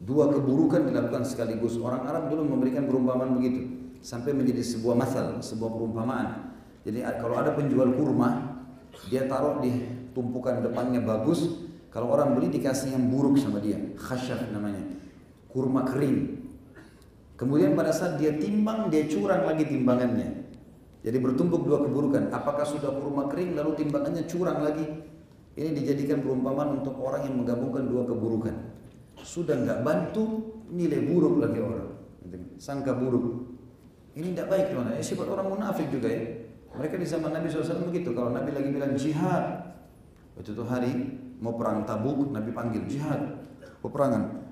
dua keburukan dilakukan sekaligus orang Arab dulu memberikan perumpamaan begitu sampai menjadi sebuah masal, sebuah perumpamaan. Jadi kalau ada penjual kurma, dia taruh di tumpukan depannya bagus, kalau orang beli dikasih yang buruk sama dia, khasyaf namanya, kurma kering. Kemudian pada saat dia timbang, dia curang lagi timbangannya. Jadi bertumpuk dua keburukan. Apakah sudah kurma kering lalu timbangannya curang lagi? Ini dijadikan perumpamaan untuk orang yang menggabungkan dua keburukan. Sudah nggak bantu, nilai buruk lagi orang. Sangka buruk. Ini tidak baik teman Eh, sifat orang munafik juga ya. Mereka di zaman Nabi SAW begitu. Kalau Nabi lagi bilang jihad, waktu itu hari mau perang tabuk, Nabi panggil jihad, peperangan.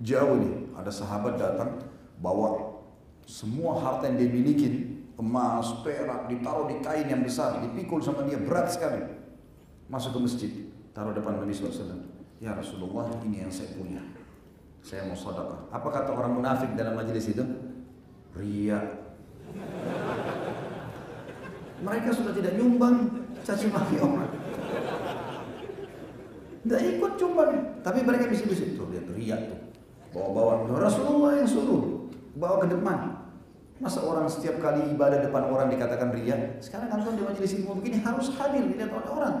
Jauh nih, ada sahabat datang bawa semua harta yang dia miliki emas, perak, ditaruh di kain yang besar, dipikul sama dia berat sekali. Masuk ke masjid, taruh depan Nabi SAW. Ya Rasulullah, ini yang saya punya. Saya mau sedekah. Apa kata orang munafik dalam majelis itu? Ria. Mereka sudah tidak nyumbang caci maki orang. Tidak ikut cumbang, tapi mereka bisa-bisa itu lihat ria tuh. Bawa-bawa Rasulullah yang suruh bawa ke depan. Masa orang setiap kali ibadah depan orang dikatakan ria? Sekarang kan di majelis ilmu begini harus hadir dilihat oleh orang.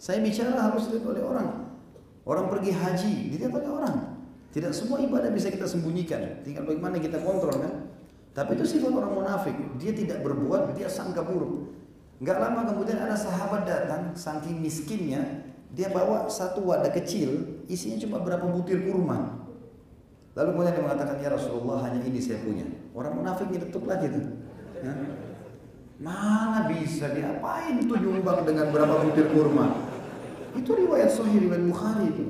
Saya bicara harus dilihat oleh orang. Orang pergi haji dilihat oleh orang. Tidak semua ibadah bisa kita sembunyikan. Tinggal bagaimana kita kontrol kan. Tapi itu sifat orang munafik. Dia tidak berbuat, dia sangka buruk. Enggak lama kemudian ada sahabat datang, saking miskinnya, dia bawa satu wadah kecil, isinya cuma berapa butir kurma. Lalu kemudian dia mengatakan, ya Rasulullah hanya ini saya punya. Orang munafik nyetuk lagi tuh. Ya. Mana bisa diapain tuh nyumbang dengan berapa butir kurma? Itu riwayat Sahih riwayat Bukhari itu.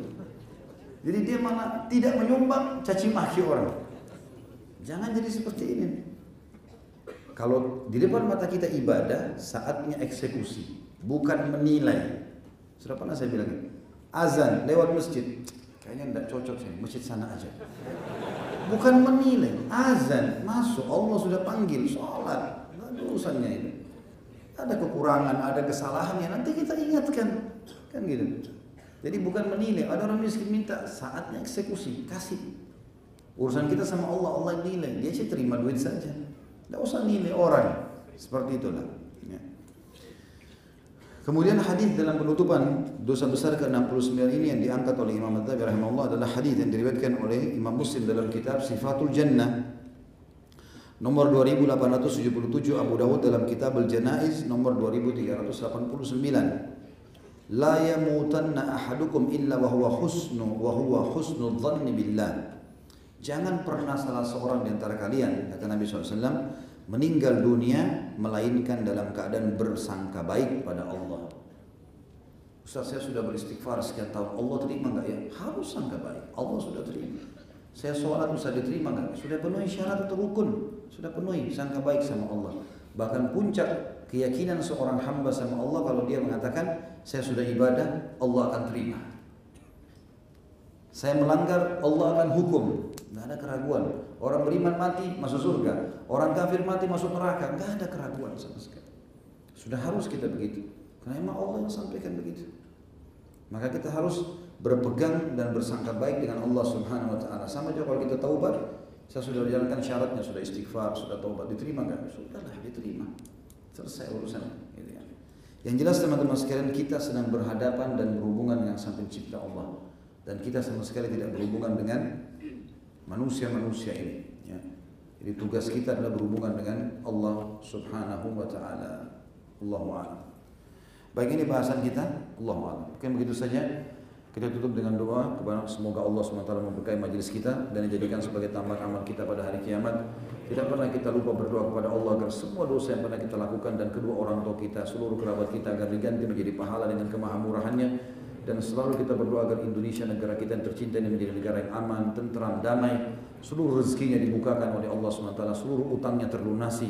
Jadi dia malah tidak menyumbang caci maki orang. Jangan jadi seperti ini. Kalau di depan mata kita ibadah, saatnya eksekusi, bukan menilai. Sudah pernah saya bilang, azan lewat masjid, Kayaknya tidak cocok sih, masjid sana aja. Bukan menilai, azan masuk, Allah sudah panggil, sholat, urusannya itu. Ada kekurangan, ada kesalahan ya nanti kita ingatkan, kan gitu. Jadi bukan menilai, ada orang miskin minta saatnya eksekusi, kasih. Urusan kita sama Allah, Allah nilai, dia sih terima duit saja. Tidak usah nilai orang, seperti itulah. Kemudian hadis dalam penutupan dosa besar ke-69 ini yang diangkat oleh Imam At-Tabi rahimahullah adalah hadis yang diriwayatkan oleh Imam Muslim dalam kitab Sifatul Jannah nomor 2877 Abu Dawud dalam kitab Al-Janaiz nomor 2389 La yamutanna ahadukum illa wa huwa husnu wa huwa husnul dhanni billah Jangan pernah salah seorang di antara kalian kata Nabi SAW meninggal dunia melainkan dalam keadaan bersangka baik pada Allah. Ustaz saya sudah beristighfar sekian tahun, Allah terima nggak ya? Harus sangka baik, Allah sudah terima. Saya sholat bisa diterima nggak? Sudah penuhi syarat atau rukun, sudah penuhi sangka baik sama Allah. Bahkan puncak keyakinan seorang hamba sama Allah kalau dia mengatakan saya sudah ibadah, Allah akan terima. Saya melanggar, Allah akan hukum. Nggak ada keraguan. Orang beriman mati masuk surga. Orang kafir mati masuk neraka. Nggak ada keraguan sama sekali. Sudah harus kita begitu. Karena memang Allah yang sampaikan begitu. Maka kita harus berpegang dan bersangka baik dengan Allah Subhanahu wa taala. Sama juga kalau kita taubat, saya sudah jalankan syaratnya, sudah istighfar, sudah taubat, diterima enggak? Sudahlah, diterima. Selesai urusan gitu ya. Yang jelas teman-teman sekalian kita sedang berhadapan dan berhubungan dengan Sang Pencipta Allah dan kita sama sekali tidak berhubungan dengan manusia-manusia ini. Ya. Jadi tugas kita adalah berhubungan dengan Allah Subhanahu wa taala. Allahu a'lam. Baik ini bahasan kita, Allahu a'lam. Mungkin begitu saja. Kita tutup dengan doa kepada semoga Allah SWT memberkahi majelis kita dan dijadikan sebagai tambahan amal kita pada hari kiamat. Tidak pernah kita lupa berdoa kepada Allah agar semua dosa yang pernah kita lakukan dan kedua orang tua kita, seluruh kerabat kita agar diganti menjadi pahala dengan kemahamurahannya dan selalu kita berdoa agar Indonesia negara kita yang tercinta ini menjadi negara yang aman, tentram, damai. Seluruh rezekinya dibukakan oleh Allah SWT, seluruh utangnya terlunasi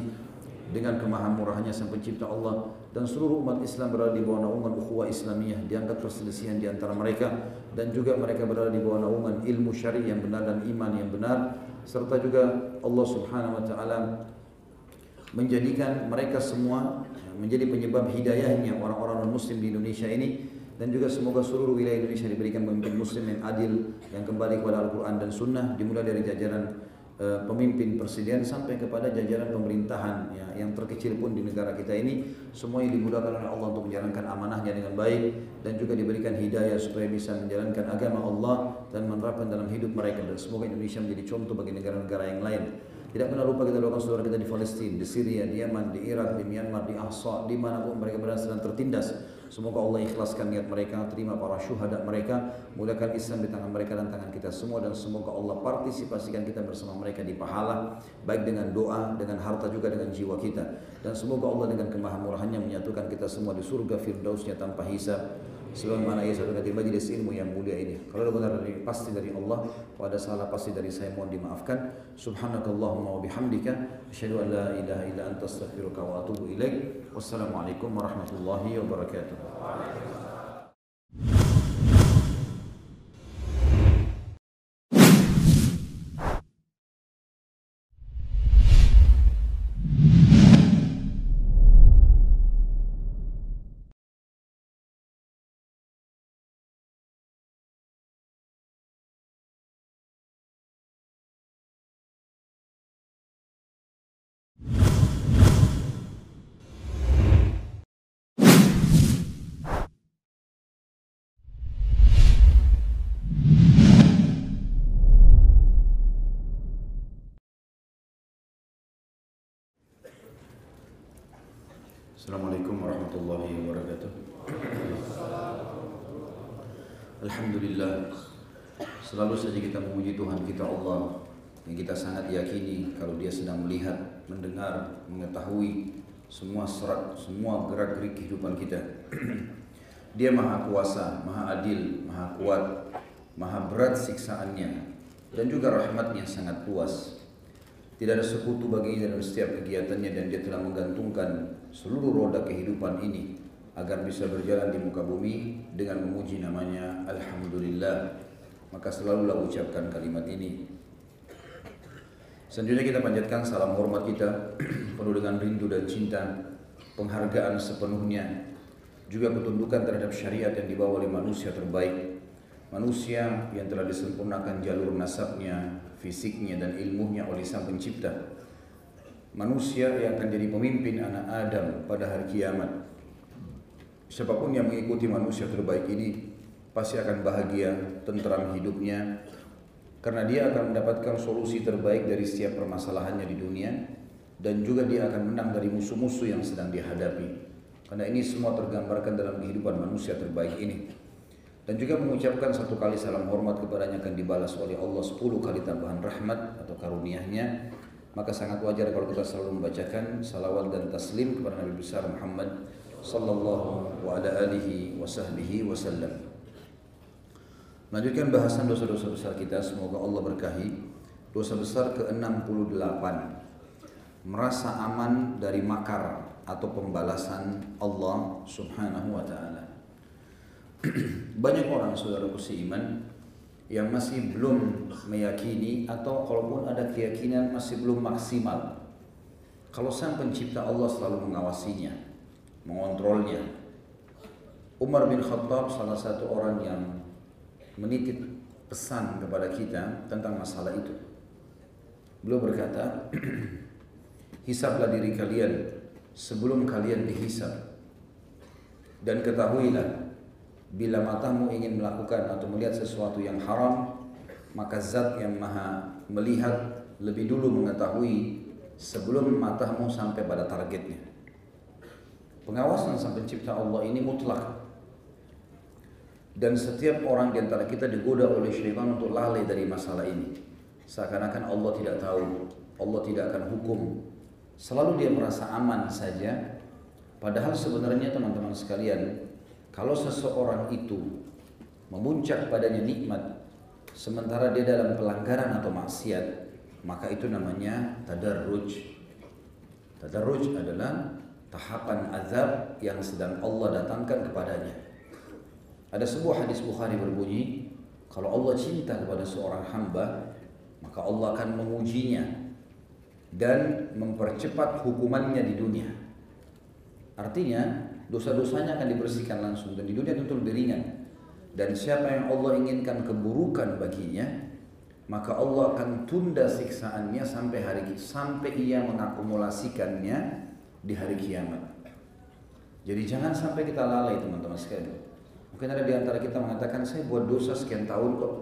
dengan kemahamurahannya sang pencipta Allah dan seluruh umat Islam berada di bawah naungan ukhuwah Islamiyah diangkat perselisihan di antara mereka dan juga mereka berada di bawah naungan ilmu syari yang benar dan iman yang benar serta juga Allah Subhanahu wa taala menjadikan mereka semua menjadi penyebab hidayahnya orang-orang muslim di Indonesia ini. Dan juga semoga seluruh wilayah Indonesia diberikan pemimpin muslim yang adil yang kembali kepada Al-Quran dan Sunnah dimulai dari jajaran uh, pemimpin presiden sampai kepada jajaran pemerintahan ya, yang terkecil pun di negara kita ini semuanya dimudahkan oleh Allah untuk menjalankan amanahnya dengan baik dan juga diberikan hidayah supaya bisa menjalankan agama Allah dan menerapkan dalam hidup mereka dan semoga Indonesia menjadi contoh bagi negara-negara yang lain tidak pernah lupa kita doakan saudara kita di Palestina, di Syria, di Yaman, di Irak, di Myanmar, di Ahsa, di mana pun mereka berada sedang tertindas. Semoga Allah ikhlaskan niat mereka, terima para syuhada mereka, mudahkan Islam di tangan mereka dan tangan kita semua dan semoga Allah partisipasikan kita bersama mereka di pahala, baik dengan doa, dengan harta juga dengan jiwa kita. Dan semoga Allah dengan kemahamurahannya menyatukan kita semua di surga firdausnya tanpa hisab. Sebagaimana ia sampaikan di majelis ilmu yang mulia ini. Kalau ada benar dari pasti dari Allah, kalau ada salah pasti dari saya mohon dimaafkan. Subhanakallahumma wa bihamdika asyhadu an la ilaha illa anta astaghfiruka wa atubu ilaik. Wassalamualaikum warahmatullahi wabarakatuh. Assalamualaikum warahmatullahi wabarakatuh. Alhamdulillah. Selalu saja kita memuji Tuhan kita Allah yang kita sangat yakini kalau Dia sedang melihat, mendengar, mengetahui semua serat, semua gerak-gerik kehidupan kita. (clears throat) Dia maha kuasa, maha adil, maha kuat, maha berat siksaannya dan juga rahmatnya sangat luas. Tidak ada sekutu baginya dalam setiap kegiatannya dan dia telah menggantungkan seluruh roda kehidupan ini agar bisa berjalan di muka bumi dengan memuji namanya Alhamdulillah. Maka selalulah ucapkan kalimat ini. Selanjutnya kita panjatkan salam hormat kita (clears throat) penuh dengan rindu dan cinta penghargaan sepenuhnya juga ketundukan terhadap syariat yang dibawa oleh manusia terbaik manusia yang telah disempurnakan jalur nasabnya, fisiknya dan ilmunya oleh sang pencipta manusia yang akan jadi pemimpin anak Adam pada hari kiamat. Siapa pun yang mengikuti manusia terbaik ini pasti akan bahagia, tentram hidupnya karena dia akan mendapatkan solusi terbaik dari setiap permasalahannya di dunia dan juga dia akan menang dari musuh-musuh yang sedang dihadapi. Karena ini semua tergambarkan dalam kehidupan manusia terbaik ini. Dan juga mengucapkan satu kali salam hormat kepadanya akan dibalas oleh Allah sepuluh kali tambahan rahmat atau karuniahnya maka sangat wajar kalau kita selalu membacakan salawat dan taslim kepada Nabi besar Muhammad sallallahu wa ala alihi wa sahbihi wasallam. Melanjutkan bahasan dosa-dosa besar kita, semoga Allah berkahi. Dosa besar ke-68 merasa aman dari makar atau pembalasan Allah Subhanahu wa taala. (clears throat) Banyak orang saudara seiman yang masih belum meyakini atau kalaupun ada keyakinan masih belum maksimal. Kalau sang pencipta Allah selalu mengawasinya, mengontrolnya. Umar bin Khattab salah satu orang yang menitip pesan kepada kita tentang masalah itu. Beliau berkata, (clears throat) hisablah diri kalian sebelum kalian dihisab. Dan ketahuilah bila matamu ingin melakukan atau melihat sesuatu yang haram maka zat yang maha melihat lebih dulu mengetahui sebelum matamu sampai pada targetnya. Pengawasan sang pencipta Allah ini mutlak. Dan setiap orang di antara kita digoda oleh syaitan untuk lalai dari masalah ini. Seakan-akan Allah tidak tahu Allah tidak akan hukum. Selalu dia merasa aman saja. Padahal sebenarnya teman-teman sekalian kalau seseorang itu memuncak padanya nikmat sementara dia dalam pelanggaran atau maksiat, maka itu namanya tadarruj. Tadarruj adalah tahapan azab yang sedang Allah datangkan kepadanya. Ada sebuah hadis Bukhari berbunyi, kalau Allah cinta kepada seorang hamba, maka Allah akan mengujinya dan mempercepat hukumannya di dunia. Artinya, dosa-dosanya akan dibersihkan langsung dan di dunia tentu lebih ringan. Dan siapa yang Allah inginkan keburukan baginya, maka Allah akan tunda siksaannya sampai hari sampai ia mengakumulasikannya di hari kiamat. Jadi jangan sampai kita lalai teman-teman sekalian. Mungkin ada di antara kita mengatakan saya buat dosa sekian tahun kok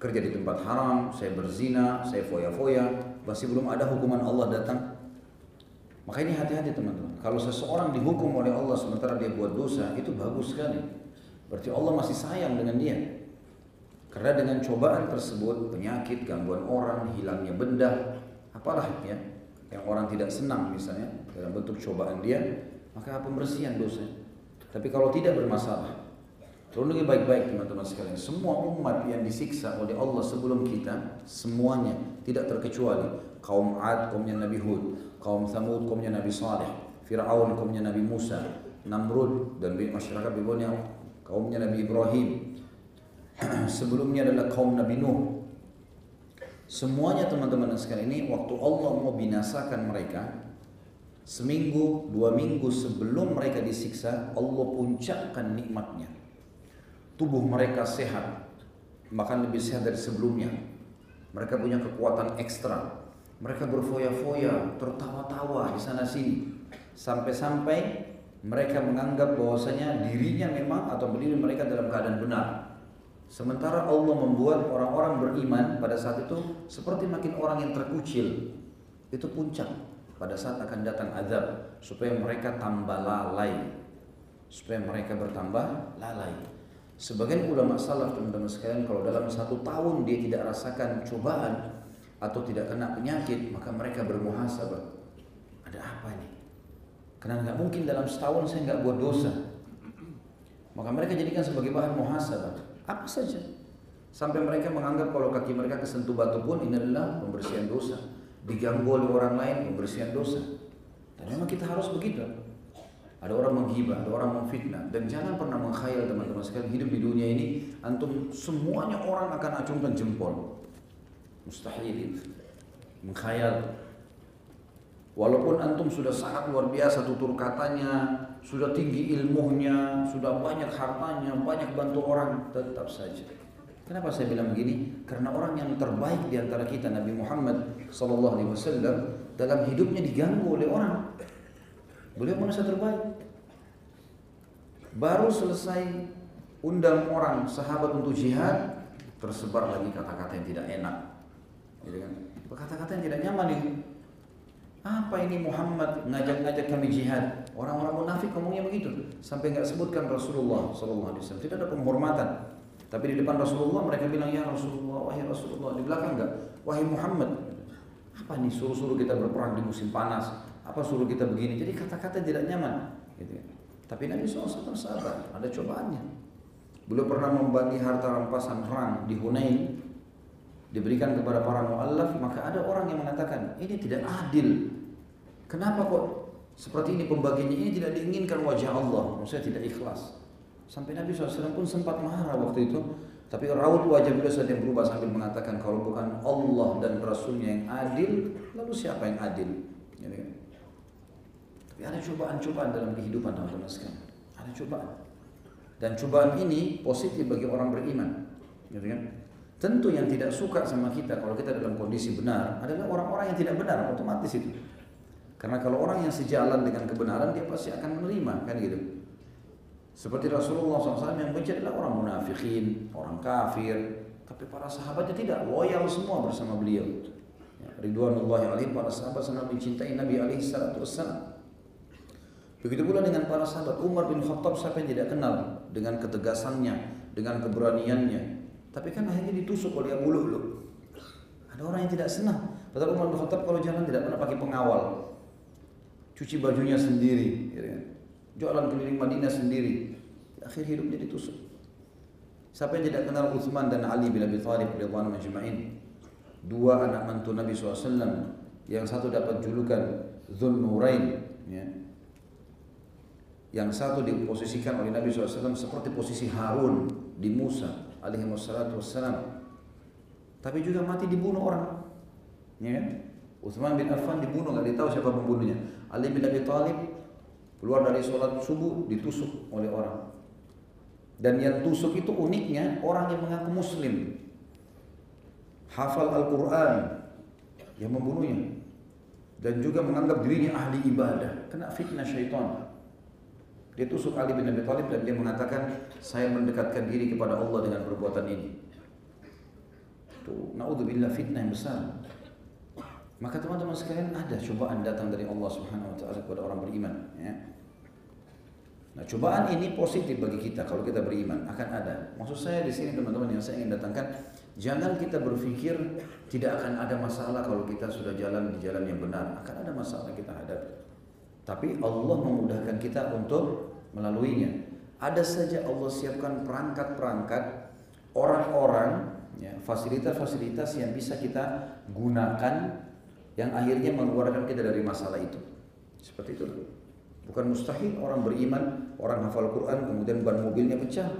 kerja di tempat haram, saya berzina, saya foya-foya, masih belum ada hukuman Allah datang. Maka ini hati-hati teman-teman. Kalau seseorang dihukum oleh Allah sementara dia buat dosa, itu bagus sekali. Berarti Allah masih sayang dengan dia. Karena dengan cobaan tersebut, penyakit, gangguan orang, hilangnya benda, apalah ya, yang orang tidak senang misalnya dalam bentuk cobaan dia, maka pembersihan dosa. Tapi kalau tidak bermasalah, Renungi baik-baik teman-teman sekalian. Semua umat yang disiksa oleh Allah sebelum kita, semuanya tidak terkecuali kaum Ad, kaumnya Nabi Hud, kaum Thamud, kaumnya Nabi Saleh, Fir'aun, kaumnya Nabi Musa, Namrud dan masyarakat Babilonia, kaumnya Nabi Ibrahim. (clears throat) Sebelumnya adalah kaum Nabi Nuh. Semuanya teman-teman sekalian ini waktu Allah mau binasakan mereka, seminggu, dua minggu sebelum mereka disiksa, Allah puncakkan nikmatnya tubuh mereka sehat, bahkan lebih sehat dari sebelumnya. Mereka punya kekuatan ekstra. Mereka berfoya-foya, tertawa-tawa di sana sini. Sampai-sampai mereka menganggap bahwasanya dirinya memang atau berdiri mereka dalam keadaan benar. Sementara Allah membuat orang-orang beriman pada saat itu seperti makin orang yang terkucil. Itu puncak pada saat akan datang azab supaya mereka tambah lalai. Supaya mereka bertambah lalai. Sebagian ulama salaf teman-teman sekalian kalau dalam satu tahun dia tidak rasakan cobaan atau tidak kena penyakit maka mereka bermuhasabah. Ada apa ini? Karena nggak mungkin dalam setahun saya nggak buat dosa. Maka mereka jadikan sebagai bahan muhasabah. Apa saja. Sampai mereka menganggap kalau kaki mereka kesentuh batu pun ini adalah pembersihan dosa. Diganggu oleh orang lain pembersihan dosa. Dan memang kita harus begitu. Ada orang menghibah, ada orang memfitnah dan jangan pernah mengkhayal teman-teman sekalian hidup di dunia ini antum semuanya orang akan acungkan jempol. Mustahil itu. Mengkhayal. Walaupun antum sudah sangat luar biasa tutur katanya, sudah tinggi ilmunya, sudah banyak hartanya, banyak bantu orang, tetap saja. Kenapa saya bilang begini? Karena orang yang terbaik di antara kita Nabi Muhammad SAW dalam hidupnya diganggu oleh orang. Beliau manusia terbaik. Baru selesai undang orang sahabat untuk jihad, tersebar lagi kata-kata yang tidak enak. Gitu kan? Kata-kata yang tidak nyaman ini. Apa ini Muhammad ngajak-ngajak kami jihad? Orang-orang munafik ngomongnya begitu. Sampai nggak sebutkan Rasulullah Sallallahu Alaihi Wasallam. Tidak ada penghormatan. Tapi di depan Rasulullah mereka bilang ya Rasulullah, wahai Rasulullah. Di belakang enggak, wahai Muhammad. Apa nih suruh-suruh kita berperang di musim panas? Apa suruh kita begini? Jadi kata-kata tidak nyaman. Gitu. Tapi Nabi SAW sabar, ada cobaannya. Beliau pernah membagi harta rampasan perang di Hunain, diberikan kepada para mu'allaf, maka ada orang yang mengatakan, ini tidak adil. Kenapa kok seperti ini pembagiannya? Ini tidak diinginkan wajah Allah, maksudnya tidak ikhlas. Sampai Nabi SAW pun sempat marah waktu itu, tapi raut wajah beliau saat yang berubah sambil mengatakan kalau bukan Allah dan Rasulnya yang adil, lalu siapa yang adil? Gitu kan? Tapi ada cobaan-cobaan dalam kehidupan teman-teman sekalian. Ada cobaan. Dan cobaan ini positif bagi orang beriman. Gitu kan? Tentu yang tidak suka sama kita kalau kita dalam kondisi benar adalah orang-orang yang tidak benar otomatis itu. Karena kalau orang yang sejalan dengan kebenaran dia pasti akan menerima kan gitu. Seperti Rasulullah SAW yang benci adalah orang munafikin, orang kafir, tapi para sahabatnya tidak loyal semua bersama beliau. Ya, Ridwanullahi alaihim para sahabat sangat mencintai Nabi alaihi salatu. Begitu pula dengan para sahabat Umar bin Khattab siapa yang tidak kenal dengan ketegasannya, dengan keberaniannya. Tapi kan akhirnya ditusuk oleh Abu Lu'lu. Ada orang yang tidak senang. Padahal Umar bin Khattab kalau jalan tidak pernah pakai pengawal. Cuci bajunya sendiri. Gitu kan. Jualan keliling Madinah sendiri. Akhir hidupnya ditusuk. Siapa yang tidak kenal Uthman dan Ali bin Abi Thalib radhiyallahu majma'in? Dua anak mantu Nabi SAW yang satu dapat julukan Dhun Nurain ya, yang satu diposisikan oleh Nabi SAW seperti posisi Harun di Musa alaihi wassalam. Tapi juga mati dibunuh orang. Ya kan? Utsman bin Affan dibunuh, nggak ditahu siapa pembunuhnya. Ali bin Abi Thalib keluar dari sholat subuh ditusuk oleh orang. Dan yang tusuk itu uniknya orang yang mengaku muslim. Hafal Al-Quran yang membunuhnya. Dan juga menganggap dirinya ahli ibadah. Kena fitnah syaitan. Dia tusuk Ali bin Abi Thalib dan dia mengatakan, saya mendekatkan diri kepada Allah dengan perbuatan ini. Tuh, naudzubillah fitnah yang besar. Maka teman-teman sekalian ada cobaan datang dari Allah Subhanahu wa taala kepada orang beriman, ya. Nah, cobaan ini positif bagi kita kalau kita beriman, akan ada. Maksud saya di sini teman-teman yang saya ingin datangkan, jangan kita berpikir tidak akan ada masalah kalau kita sudah jalan di jalan yang benar, akan ada masalah kita hadapi. Tapi Allah memudahkan kita untuk melaluinya. Ada saja Allah siapkan perangkat-perangkat orang-orang, ya, fasilitas-fasilitas yang bisa kita gunakan yang akhirnya mengeluarkan kita dari masalah itu. Seperti itu. Bukan mustahil orang beriman, orang hafal Quran, kemudian ban mobilnya pecah.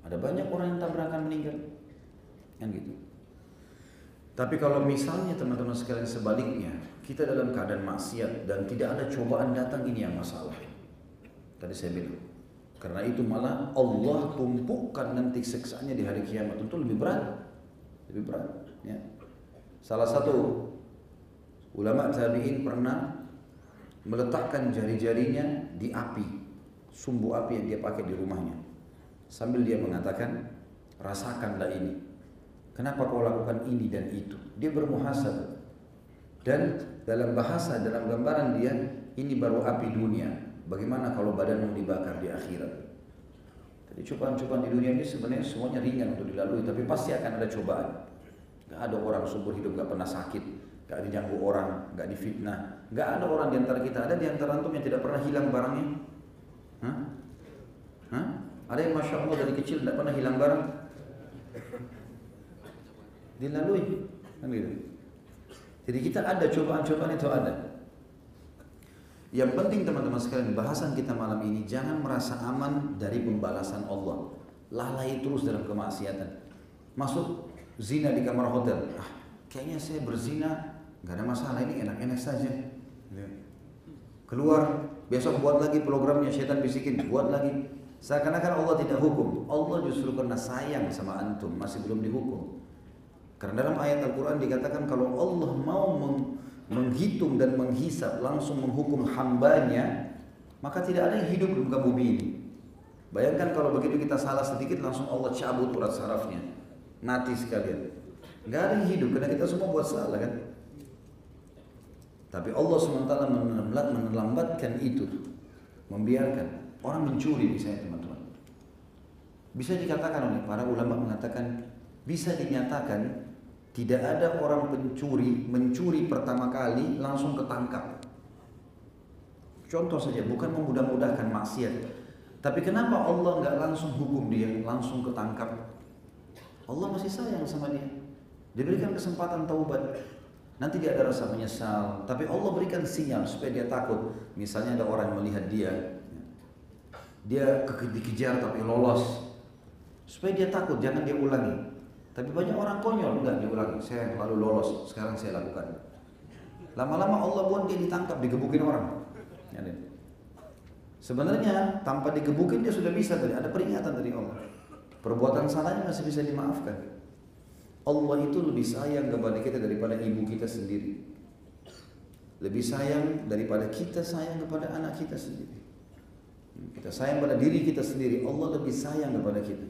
Ada banyak orang yang tabrakan meninggal. Yang gitu. Tapi kalau misalnya teman-teman sekalian sebaliknya, kita dalam keadaan maksiat dan tidak ada cobaan datang ini yang masalah. Tadi saya bilang, karena itu malah Allah tumpukan nanti siksaannya di hari kiamat tentu lebih berat, lebih berat. Ya. Salah satu ulama tabiin pernah meletakkan jari-jarinya di api, sumbu api yang dia pakai di rumahnya, sambil dia mengatakan, rasakanlah ini. Kenapa kau lakukan ini dan itu? Dia bermuhasabah. Dan dalam bahasa, dalam gambaran dia, ini baru api dunia. Bagaimana kalau badanmu dibakar di akhirat? Jadi cobaan-cobaan di dunia ini sebenarnya semuanya ringan untuk dilalui, tapi pasti akan ada cobaan. Gak ada orang subur hidup gak pernah sakit, gak diganggu orang, gak difitnah. Gak ada orang di antara kita, ada di antara antum yang tidak pernah hilang barangnya. Hah? Hah? Ada yang masya Allah dari kecil tidak pernah hilang barang? Dilalui, kan gitu. Jadi kita ada cobaan-cobaan itu ada. Yang penting teman-teman sekalian bahasan kita malam ini jangan merasa aman dari pembalasan Allah. Lalai terus dalam kemaksiatan. Masuk zina di kamar hotel. Ah, kayaknya saya berzina nggak ada masalah ini enak-enak saja. Keluar besok buat lagi programnya setan bisikin buat lagi. Seakan-akan Allah tidak hukum. Allah justru karena sayang sama antum masih belum dihukum. Karena dalam ayat Al-Quran dikatakan kalau Allah mau menghitung dan menghisap langsung menghukum hambanya maka tidak ada yang hidup di muka bumi ini bayangkan kalau begitu kita salah sedikit langsung Allah cabut urat sarafnya mati sekalian nggak ada yang hidup karena kita semua buat salah kan tapi Allah sementara menelambatkan itu membiarkan orang mencuri misalnya teman-teman bisa dikatakan oleh para ulama mengatakan bisa dinyatakan tidak ada orang pencuri mencuri pertama kali langsung ketangkap. Contoh saja, bukan memudah-mudahkan maksiat. Tapi kenapa Allah nggak langsung hukum dia, langsung ketangkap? Allah masih sayang sama dia. Diberikan kesempatan taubat. Nanti dia ada rasa menyesal. Tapi Allah berikan sinyal supaya dia takut. Misalnya ada orang melihat dia. Dia dikejar tapi lolos. Supaya dia takut, jangan dia ulangi. Tapi banyak orang konyol, enggak diulangi. Saya lalu lolos, sekarang saya lakukan. Lama-lama Allah buat dia ditangkap, digebukin orang. Ya, Sebenarnya tanpa digebukin dia sudah bisa tadi, ada peringatan dari Allah. Perbuatan salahnya masih bisa dimaafkan. Allah itu lebih sayang kepada kita daripada ibu kita sendiri. Lebih sayang daripada kita sayang kepada anak kita sendiri. Kita sayang pada diri kita sendiri, Allah lebih sayang kepada kita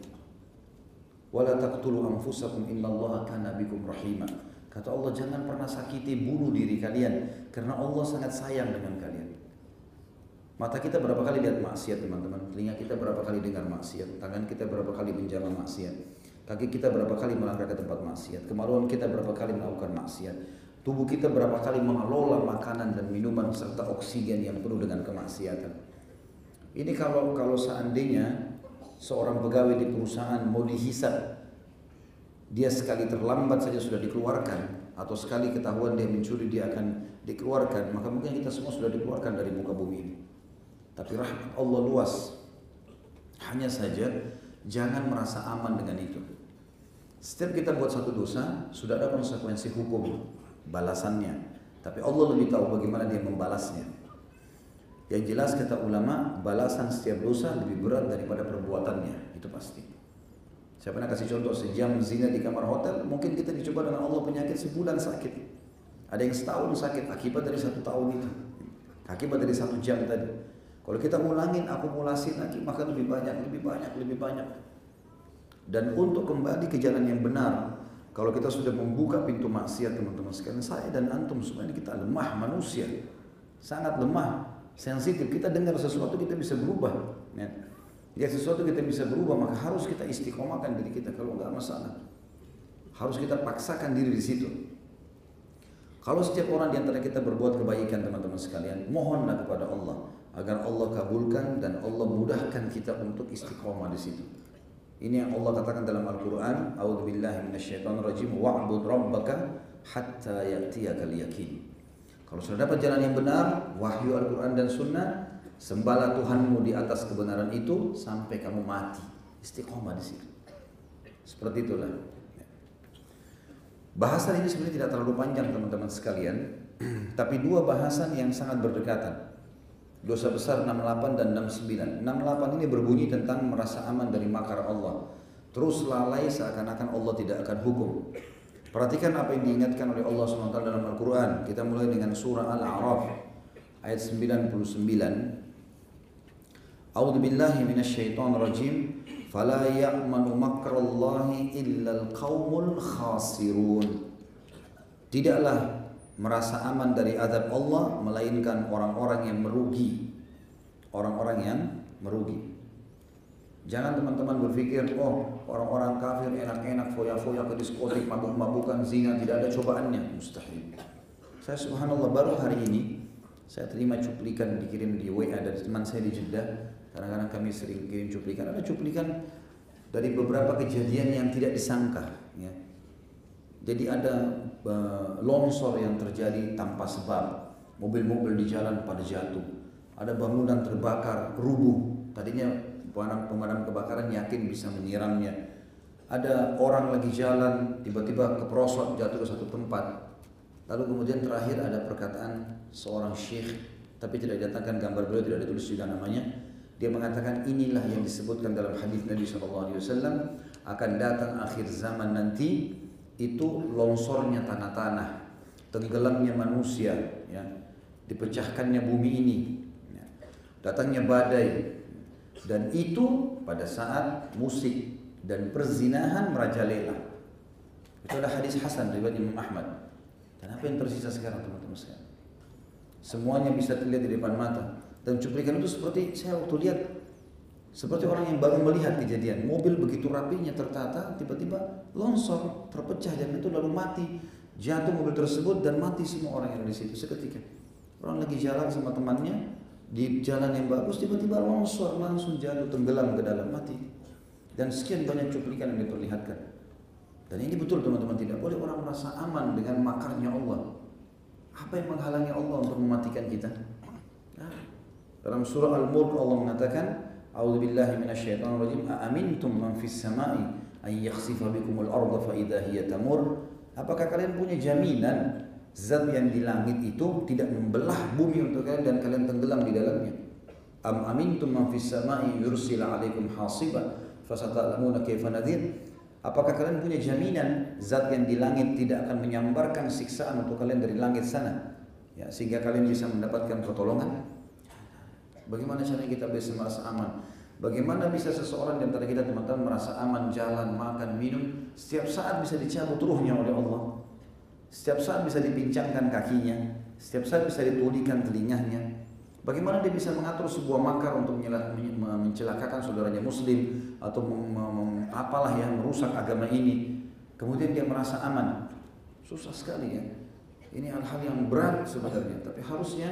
wala taqtulu anfusakum innallaha kana bikum rahima. Kata Allah jangan pernah sakiti bunuh diri kalian karena Allah sangat sayang dengan kalian. Mata kita berapa kali lihat maksiat teman-teman, telinga kita berapa kali dengar maksiat, tangan kita berapa kali menjama maksiat, kaki kita berapa kali melangkah ke tempat maksiat, kemaluan kita berapa kali melakukan maksiat, tubuh kita berapa kali mengelola makanan dan minuman serta oksigen yang penuh dengan kemaksiatan. Ini kalau kalau seandainya seorang pegawai di perusahaan mau dihisap dia sekali terlambat saja sudah dikeluarkan atau sekali ketahuan dia mencuri dia akan dikeluarkan maka mungkin kita semua sudah dikeluarkan dari muka bumi ini. Tapi rahmat Allah luas. Hanya saja jangan merasa aman dengan itu setiap kita buat satu dosa sudah ada konsekuensi hukum balasannya tapi Allah lebih tahu bagaimana dia membalasnya yang jelas kata ulama, balasan setiap dosa lebih berat daripada perbuatannya, itu pasti. Saya pernah kasih contoh sejam zina di kamar hotel, mungkin kita dicoba dengan Allah penyakit sebulan sakit. Ada yang setahun sakit akibat dari satu tahun itu, akibat dari satu jam tadi. Kalau kita ngulangin akumulasi lagi, maka lebih banyak, lebih banyak, lebih banyak. Dan untuk kembali ke jalan yang benar, kalau kita sudah membuka pintu maksiat teman-teman sekalian, saya dan antum semuanya kita lemah manusia, sangat lemah sensitif. Kita dengar sesuatu kita bisa berubah. Ya. Ya sesuatu kita bisa berubah maka harus kita istiqomahkan diri kita kalau nggak masalah. Harus kita paksakan diri di situ. Kalau setiap orang di antara kita berbuat kebaikan teman-teman sekalian, mohonlah kepada Allah agar Allah kabulkan dan Allah mudahkan kita untuk istiqomah di situ. Ini yang Allah katakan dalam Al-Qur'an, "A'udzubillahi minasyaitonirrajim wa'bud rabbaka hatta ya'tiyakal yakin." Kalau sudah dapat jalan yang benar, wahyu Al-Qur'an dan sunnah, sembahlah Tuhanmu di atas kebenaran itu sampai kamu mati. Istiqomah di situ. Seperti itulah. Bahasan ini sebenarnya tidak terlalu panjang teman-teman sekalian, (clears throat) tapi dua bahasan yang sangat berdekatan. Dosa besar 68 dan 69. 68 ini berbunyi tentang merasa aman dari makar Allah. Terus lalai seakan-akan Allah tidak akan hukum. Perhatikan apa yang diingatkan oleh Allah SWT dalam Al-Quran. Kita mulai dengan surah Al-A'raf ayat 99. A'udhu billahi minasyaitan rajim. Fala ya'manu makrallahi illa al-qawmul khasirun. Tidaklah merasa aman dari azab Allah melainkan orang-orang yang merugi. Orang-orang yang merugi. Jangan teman-teman berpikir, oh orang-orang kafir enak-enak foya-foya ke diskotik, mabuk-mabukan, zina, tidak ada cobaannya. Mustahil. Saya subhanallah baru hari ini saya terima cuplikan dikirim di WA dari teman saya di Jeddah. Kadang-kadang kami sering kirim cuplikan. Ada cuplikan dari beberapa kejadian yang tidak disangka. Ya. Jadi ada uh, longsor yang terjadi tanpa sebab. Mobil-mobil di jalan pada jatuh. Ada bangunan terbakar, rubuh. Tadinya pemadam kebakaran yakin bisa menyirangnya. Ada orang lagi jalan, tiba-tiba keprosot jatuh ke satu tempat. Lalu kemudian terakhir ada perkataan seorang syekh, tapi tidak didatangkan gambar beliau, tidak ditulis juga namanya. Dia mengatakan inilah yang disebutkan dalam hadis Nabi SAW akan datang akhir zaman nanti itu longsornya tanah-tanah, tenggelamnya manusia, ya, dipecahkannya bumi ini, ya, datangnya badai, dan itu pada saat musik dan perzinahan merajalela. Itu adalah hadis Hasan riwayat Imam Ahmad. Dan apa yang tersisa sekarang teman-teman sekalian? Semuanya bisa terlihat di depan mata. Dan cuplikan itu seperti saya waktu lihat seperti orang yang baru melihat kejadian, mobil begitu rapinya tertata, tiba-tiba longsor, terpecah dan itu lalu mati. Jatuh mobil tersebut dan mati semua orang yang di situ seketika. Orang lagi jalan sama temannya di jalan yang bagus, tiba-tiba longsor langsung jatuh tenggelam ke dalam mati. Dan sekian banyak cuplikan yang diperlihatkan. Dan ini betul teman-teman tidak boleh orang merasa aman dengan makarnya Allah. Apa yang menghalangi Allah untuk mematikan kita? Nah, dalam surah Al-Mulk Allah mengatakan, A'udzu billahi minasyaitonir rajim. Aamintum man fis sama'i ay yakhsifa bikumul arda fa idza hiya tamur? Apakah kalian punya jaminan zat yang di langit itu tidak membelah bumi untuk kalian dan kalian tenggelam di dalamnya? Am amintum man fis sama'i yursila 'alaikum hasiba fasata'lamuna kaifa nadhir? Apakah kalian punya jaminan zat yang di langit tidak akan menyambarkan siksaan untuk kalian dari langit sana? Ya, sehingga kalian bisa mendapatkan pertolongan? Bagaimana cara kita bisa merasa aman? Bagaimana bisa seseorang di antara kita teman-teman merasa aman jalan, makan, minum setiap saat bisa dicabut ruhnya oleh Allah. Setiap saat bisa dipincangkan kakinya, setiap saat bisa ditulikan telinganya. Bagaimana dia bisa mengatur sebuah makar untuk mencelakakan saudaranya muslim atau apalah yang merusak agama ini. Kemudian dia merasa aman. Susah sekali ya. Ini hal-hal yang berat sebenarnya, tapi harusnya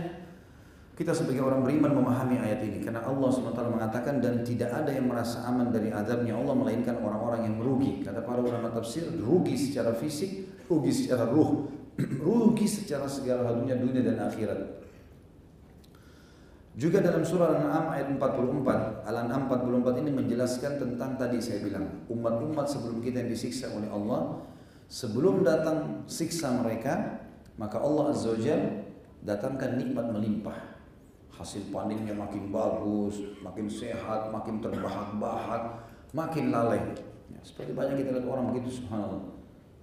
kita sebagai orang beriman memahami ayat ini karena Allah SWT mengatakan dan tidak ada yang merasa aman dari azabnya Allah melainkan orang-orang yang merugi. Kata para ulama tafsir, rugi secara fisik, rugi secara ruh, (clears throat) rugi secara segala halunya dunia dan akhirat. Juga dalam surah Al-An'am ayat 44, Al-An'am 44 ini menjelaskan tentang tadi saya bilang, umat-umat sebelum kita yang disiksa oleh Allah, sebelum datang siksa mereka, maka Allah Azza wa datangkan nikmat melimpah hasil panennya makin bagus, makin sehat, makin terbahak-bahak, makin lalai. Ya, seperti banyak kita lihat orang begitu subhanallah.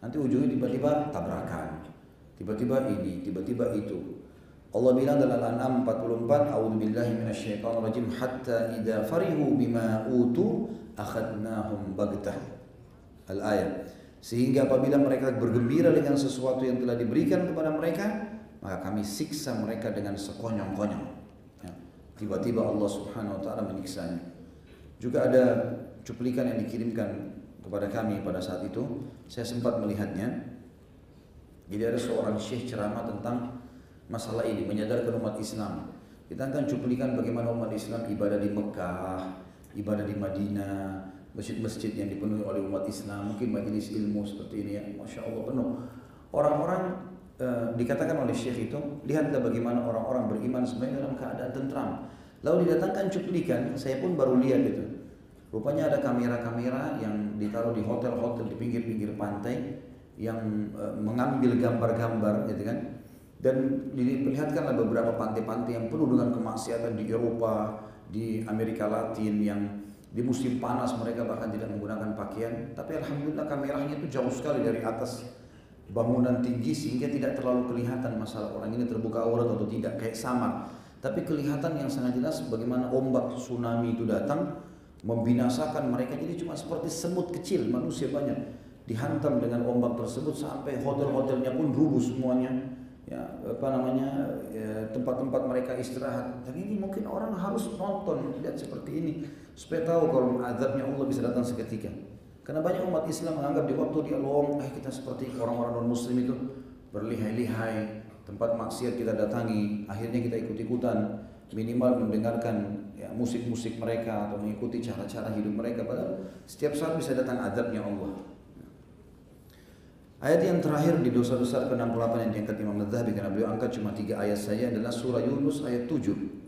Nanti ujungnya tiba-tiba tabrakan. Tiba-tiba ini, tiba-tiba itu. Allah bilang dalam Al-An'am 44, A'udzu billahi minasyaitonir rajim hatta idza farihu bima utu akhadnahum baghtah. Al-ayat. Sehingga apabila mereka bergembira dengan sesuatu yang telah diberikan kepada mereka, maka kami siksa mereka dengan sekonyong-konyong. Tiba-tiba Allah Subhanahu wa taala menyiksanya. Juga ada cuplikan yang dikirimkan kepada kami pada saat itu, saya sempat melihatnya. Jadi ada seorang syekh ceramah tentang masalah ini, menyadarkan umat Islam Ditantang cuplikan bagaimana umat Islam ibadah di Mekah, ibadah di Madinah, masjid-masjid yang dipenuhi oleh umat Islam, mungkin majelis ilmu seperti ini ya, masya Allah penuh. Orang-orang e, dikatakan oleh Syekh itu, lihatlah bagaimana orang-orang beriman sebenarnya dalam keadaan tentram. Lalu didatangkan cuplikan, saya pun baru lihat itu. Rupanya ada kamera-kamera yang ditaruh di hotel-hotel di pinggir-pinggir pantai yang e, mengambil gambar-gambar, gitu kan? dan diperlihatkanlah beberapa pantai-pantai yang penuh dengan kemaksiatan di Eropa, di Amerika Latin yang di musim panas mereka bahkan tidak menggunakan pakaian. Tapi alhamdulillah kameranya itu jauh sekali dari atas bangunan tinggi sehingga tidak terlalu kelihatan masalah orang ini terbuka aurat atau tidak kayak sama. Tapi kelihatan yang sangat jelas bagaimana ombak tsunami itu datang membinasakan mereka. Jadi cuma seperti semut kecil manusia banyak dihantam dengan ombak tersebut sampai hotel-hotelnya pun rubuh semuanya. Ya apa namanya ya, tempat-tempat ya, mereka istirahat. Dan ini mungkin orang harus nonton lihat seperti ini supaya tahu kalau azabnya Allah bisa datang seketika karena banyak umat Islam menganggap di waktu dia lowong eh kita seperti orang-orang non muslim itu berlihai-lihai tempat maksiat kita datangi akhirnya kita ikut-ikutan minimal mendengarkan ya musik-musik mereka atau mengikuti cara-cara hidup mereka padahal setiap saat bisa datang azabnya Allah Ayat yang terakhir di dosa besar ke-68 yang diangkat Imam Al-Zahabi karena beliau angkat cuma tiga ayat saja adalah surah Yunus ayat 7.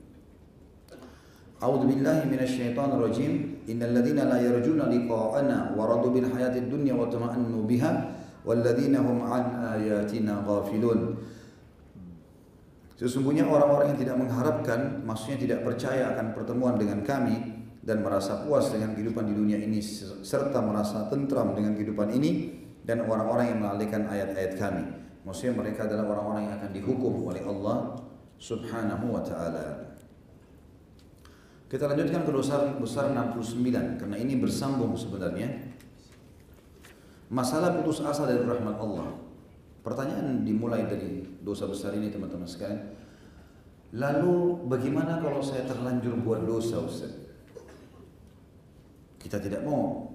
Sesungguhnya orang-orang yang tidak mengharapkan, maksudnya tidak percaya akan pertemuan dengan kami dan merasa puas dengan kehidupan di dunia ini serta merasa tentram dengan kehidupan ini, dan orang-orang yang mengalihkan ayat-ayat kami. Maksudnya mereka adalah orang-orang yang akan dihukum oleh Allah Subhanahu wa taala. Kita lanjutkan ke dosa besar 69 karena ini bersambung sebenarnya. Masalah putus asa dari rahmat Allah. Pertanyaan dimulai dari dosa besar ini teman-teman sekalian. Lalu bagaimana kalau saya terlanjur buat dosa Ustaz? Kita tidak mau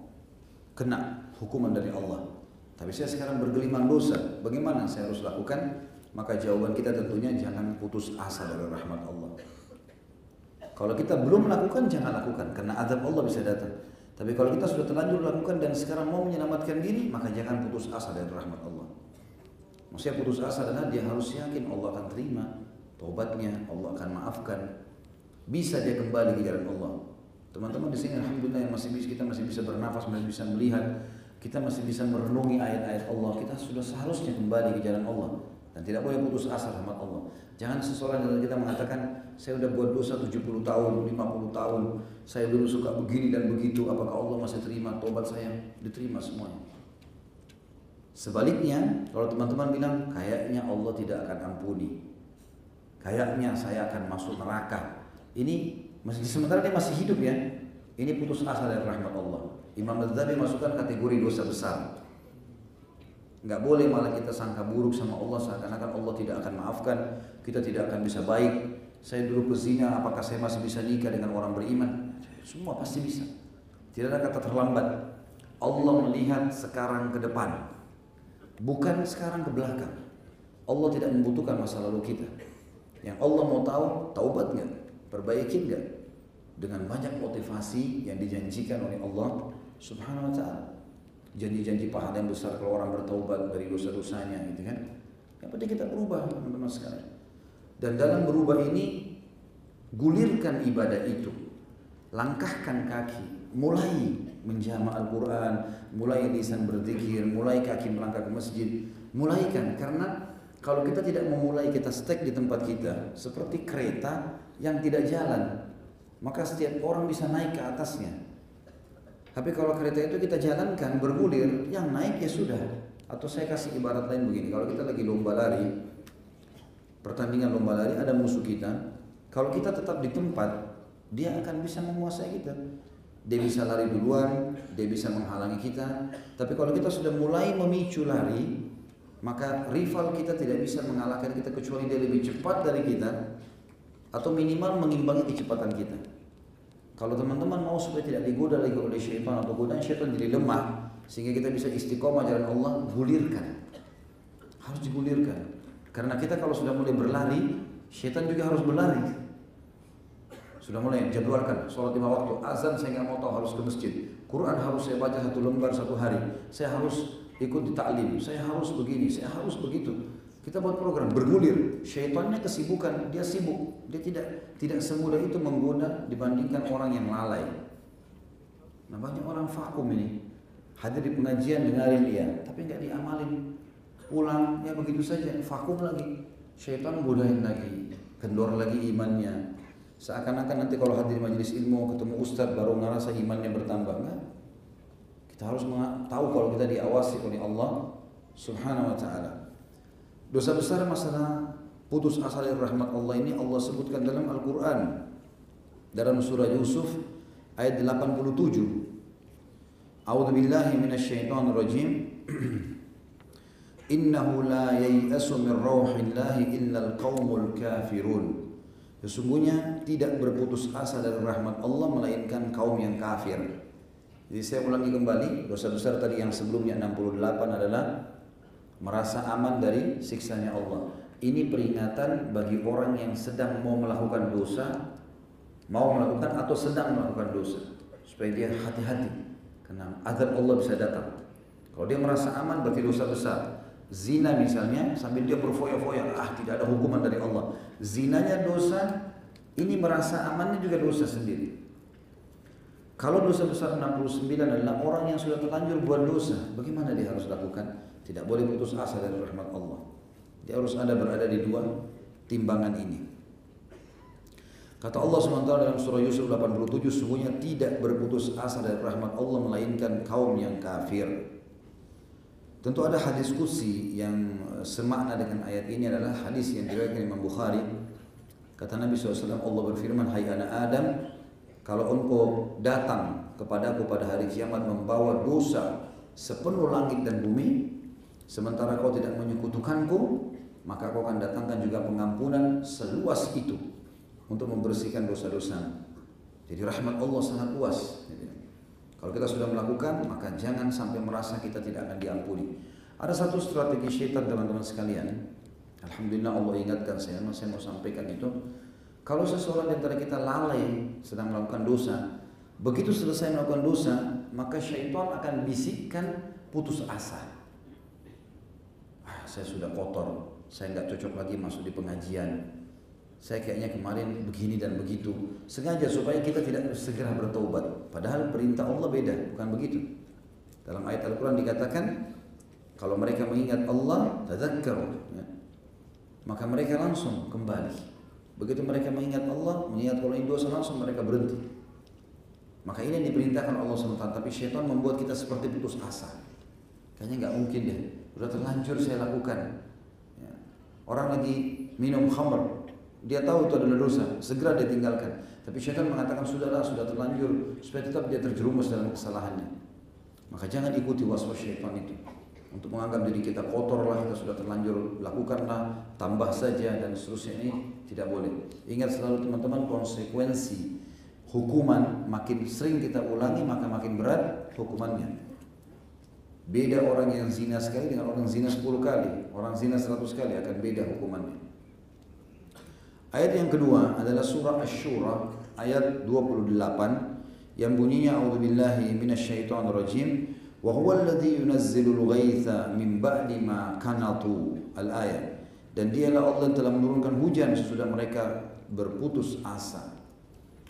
kena hukuman dari Allah. Tapi saya sekarang bergelimang dosa. Bagaimana saya harus lakukan? Maka jawaban kita tentunya jangan putus asa dari rahmat Allah. Kalau kita belum melakukan, jangan lakukan. Karena azab Allah bisa datang. Tapi kalau kita sudah terlanjur lakukan dan sekarang mau menyelamatkan diri, maka jangan putus asa dari rahmat Allah. Maksudnya putus asa adalah dia harus yakin Allah akan terima taubatnya, Allah akan maafkan. Bisa dia kembali ke jalan Allah. Teman-teman di sini alhamdulillah yang masih bisa kita masih bisa bernafas, masih bisa melihat, kita masih bisa merenungi ayat-ayat Allah, kita sudah seharusnya kembali ke jalan Allah dan tidak boleh putus asa rahmat Allah. Jangan seseorang dari kita mengatakan saya sudah buat dosa 70 tahun, 50 tahun, saya dulu suka begini dan begitu, apakah Allah masih terima tobat saya? Diterima semuanya. Sebaliknya, kalau teman-teman bilang kayaknya Allah tidak akan ampuni. Kayaknya saya akan masuk neraka. Ini masih sementara dia masih hidup ya. Ini putus asa dari rahmat Allah. Imam Ghazali masukkan kategori dosa besar. Enggak boleh malah kita sangka buruk sama Allah seakan-akan Allah tidak akan maafkan, kita tidak akan bisa baik. Saya dulu pezina, apakah saya masih bisa nikah dengan orang beriman? Semua pasti bisa. Tidak ada kata terlambat. Allah melihat sekarang ke depan, bukan sekarang ke belakang. Allah tidak membutuhkan masa lalu kita. Yang Allah mau tahu, taubat nggak, perbaiki nggak, dengan banyak motivasi yang dijanjikan oleh Allah Subhanahu wa taala. Janji-janji pahala yang besar kalau orang bertaubat dari dosa-dosanya gitu kan. Yang penting kita berubah teman-teman sekalian. Dan dalam berubah ini gulirkan ibadah itu. Langkahkan kaki, mulai menjama Al-Quran, mulai lisan berzikir, mulai kaki melangkah ke masjid, mulaikan karena kalau kita tidak memulai kita stek di tempat kita seperti kereta yang tidak jalan, maka setiap orang bisa naik ke atasnya. Tapi kalau kereta itu kita jalankan bergulir, yang naik ya sudah. Atau saya kasih ibarat lain begini, kalau kita lagi lomba lari, pertandingan lomba lari ada musuh kita, kalau kita tetap di tempat, dia akan bisa menguasai kita. Dia bisa lari duluan, dia bisa menghalangi kita. Tapi kalau kita sudah mulai memicu lari, maka rival kita tidak bisa mengalahkan kita kecuali dia lebih cepat dari kita atau minimal mengimbangi kecepatan kita. Kalau teman-teman mau supaya tidak digoda lagi oleh syaitan atau godaan syaitan jadi lemah sehingga kita bisa istiqomah jalan Allah, gulirkan. Harus digulirkan. Karena kita kalau sudah mulai berlari, syaitan juga harus berlari. Sudah mulai jadwalkan sholat lima waktu. Azan saya nggak mau tahu harus ke masjid. Quran harus saya baca satu lembar satu hari. Saya harus ikut di taklim. Saya harus begini. Saya harus begitu. Kita buat program bergulir. Syaitannya kesibukan. Dia sibuk. Dia tidak tidak semudah itu menggoda dibandingkan orang yang lalai. Nah banyak orang vakum ini. Hadir di pengajian dengarin dia, tapi nggak diamalin. Pulang ya begitu saja, vakum lagi. Syaitan godain lagi, kendor lagi imannya. Seakan-akan nanti kalau hadir di majelis ilmu ketemu ustadz baru ngerasa imannya bertambah. Enggak. Kita harus tahu kalau kita diawasi oleh Allah Subhanahu wa taala. Dosa besar masalah putus asa dari rahmat Allah ini Allah sebutkan dalam Al-Qur'an. Dalam surah Yusuf ayat 87. A'udzu billahi minasyaitonir rajim. (clears throat) Innahu la yai'asu min rauhillahi illa al-qaumul kafirun. Sesungguhnya tidak berputus asa dari rahmat Allah melainkan kaum yang kafir. Jadi saya ulangi kembali, dosa besar tadi yang sebelumnya 68 adalah merasa aman dari siksanya Allah. Ini peringatan bagi orang yang sedang mau melakukan dosa mau melakukan atau sedang melakukan dosa supaya dia hati-hati karena azab Allah bisa datang. Kalau dia merasa aman berarti dosa besar. Zina misalnya sambil dia berfoya-foya ah tidak ada hukuman dari Allah. Zinanya dosa ini merasa amannya juga dosa sendiri. Kalau dosa besar 69 adalah orang yang sudah terlanjur buat dosa bagaimana dia harus lakukan tidak boleh putus asa dari rahmat Allah dia harus ada berada di dua timbangan ini Kata Allah SWT dalam surah Yusuf 87, sungguhnya tidak berputus asa dari rahmat Allah melainkan kaum yang kafir. Tentu ada hadis kursi yang semakna dengan ayat ini adalah hadis yang diriwayatkan Imam Bukhari. Kata Nabi SAW, Allah berfirman, Hai anak Adam, kalau engkau datang kepadaku pada hari kiamat membawa dosa sepenuh langit dan bumi, sementara kau tidak menyekutukanku, maka kau akan datangkan juga pengampunan seluas itu untuk membersihkan dosa-dosa. Jadi rahmat Allah sangat luas. Kalau kita sudah melakukan, maka jangan sampai merasa kita tidak akan diampuni. Ada satu strategi syaitan teman-teman sekalian. Alhamdulillah Allah ingatkan saya, saya mau sampaikan itu. Kalau seseorang di antara kita lalai sedang melakukan dosa, begitu selesai melakukan dosa, maka syaitan akan bisikkan putus asa. Saya sudah kotor, saya nggak cocok lagi masuk di pengajian, saya kayaknya kemarin begini dan begitu. Sengaja supaya kita tidak segera bertobat. Padahal perintah Allah beda, bukan begitu. Dalam ayat Al-Quran dikatakan, kalau mereka mengingat Allah, tadakkaru. Ya. Maka mereka langsung kembali. Begitu mereka mengingat Allah, mengingat kalau ini dosa langsung mereka berhenti. Maka ini yang diperintahkan Allah SWT. Tapi syaitan membuat kita seperti putus asa. Kayaknya nggak mungkin deh. Udah terlanjur saya lakukan. Ya. Orang lagi minum khamr, dia tahu itu adalah dosa, segera dia tinggalkan. Tapi syaitan mengatakan sudahlah, sudah terlanjur, supaya tetap dia terjerumus dalam kesalahannya. Maka jangan ikuti waswas syaitan itu. Untuk menganggap diri kita kotor lah, kita sudah terlanjur, lakukanlah, tambah saja dan seterusnya ini tidak boleh. Ingat selalu teman-teman konsekuensi hukuman makin sering kita ulangi maka makin berat hukumannya. Beda orang yang zina sekali dengan orang zina 10 kali. Orang zina 100 kali akan beda hukumannya. Ayat yang kedua adalah surah Asy-Syura ayat 28 yang bunyinya a'udzubillahi minasyaitonir rajim wa huwa alladhi yunazzilul ghaitha min ba'di ma kanatu al-ayat dan dialah Allah yang telah menurunkan hujan sesudah mereka berputus asa.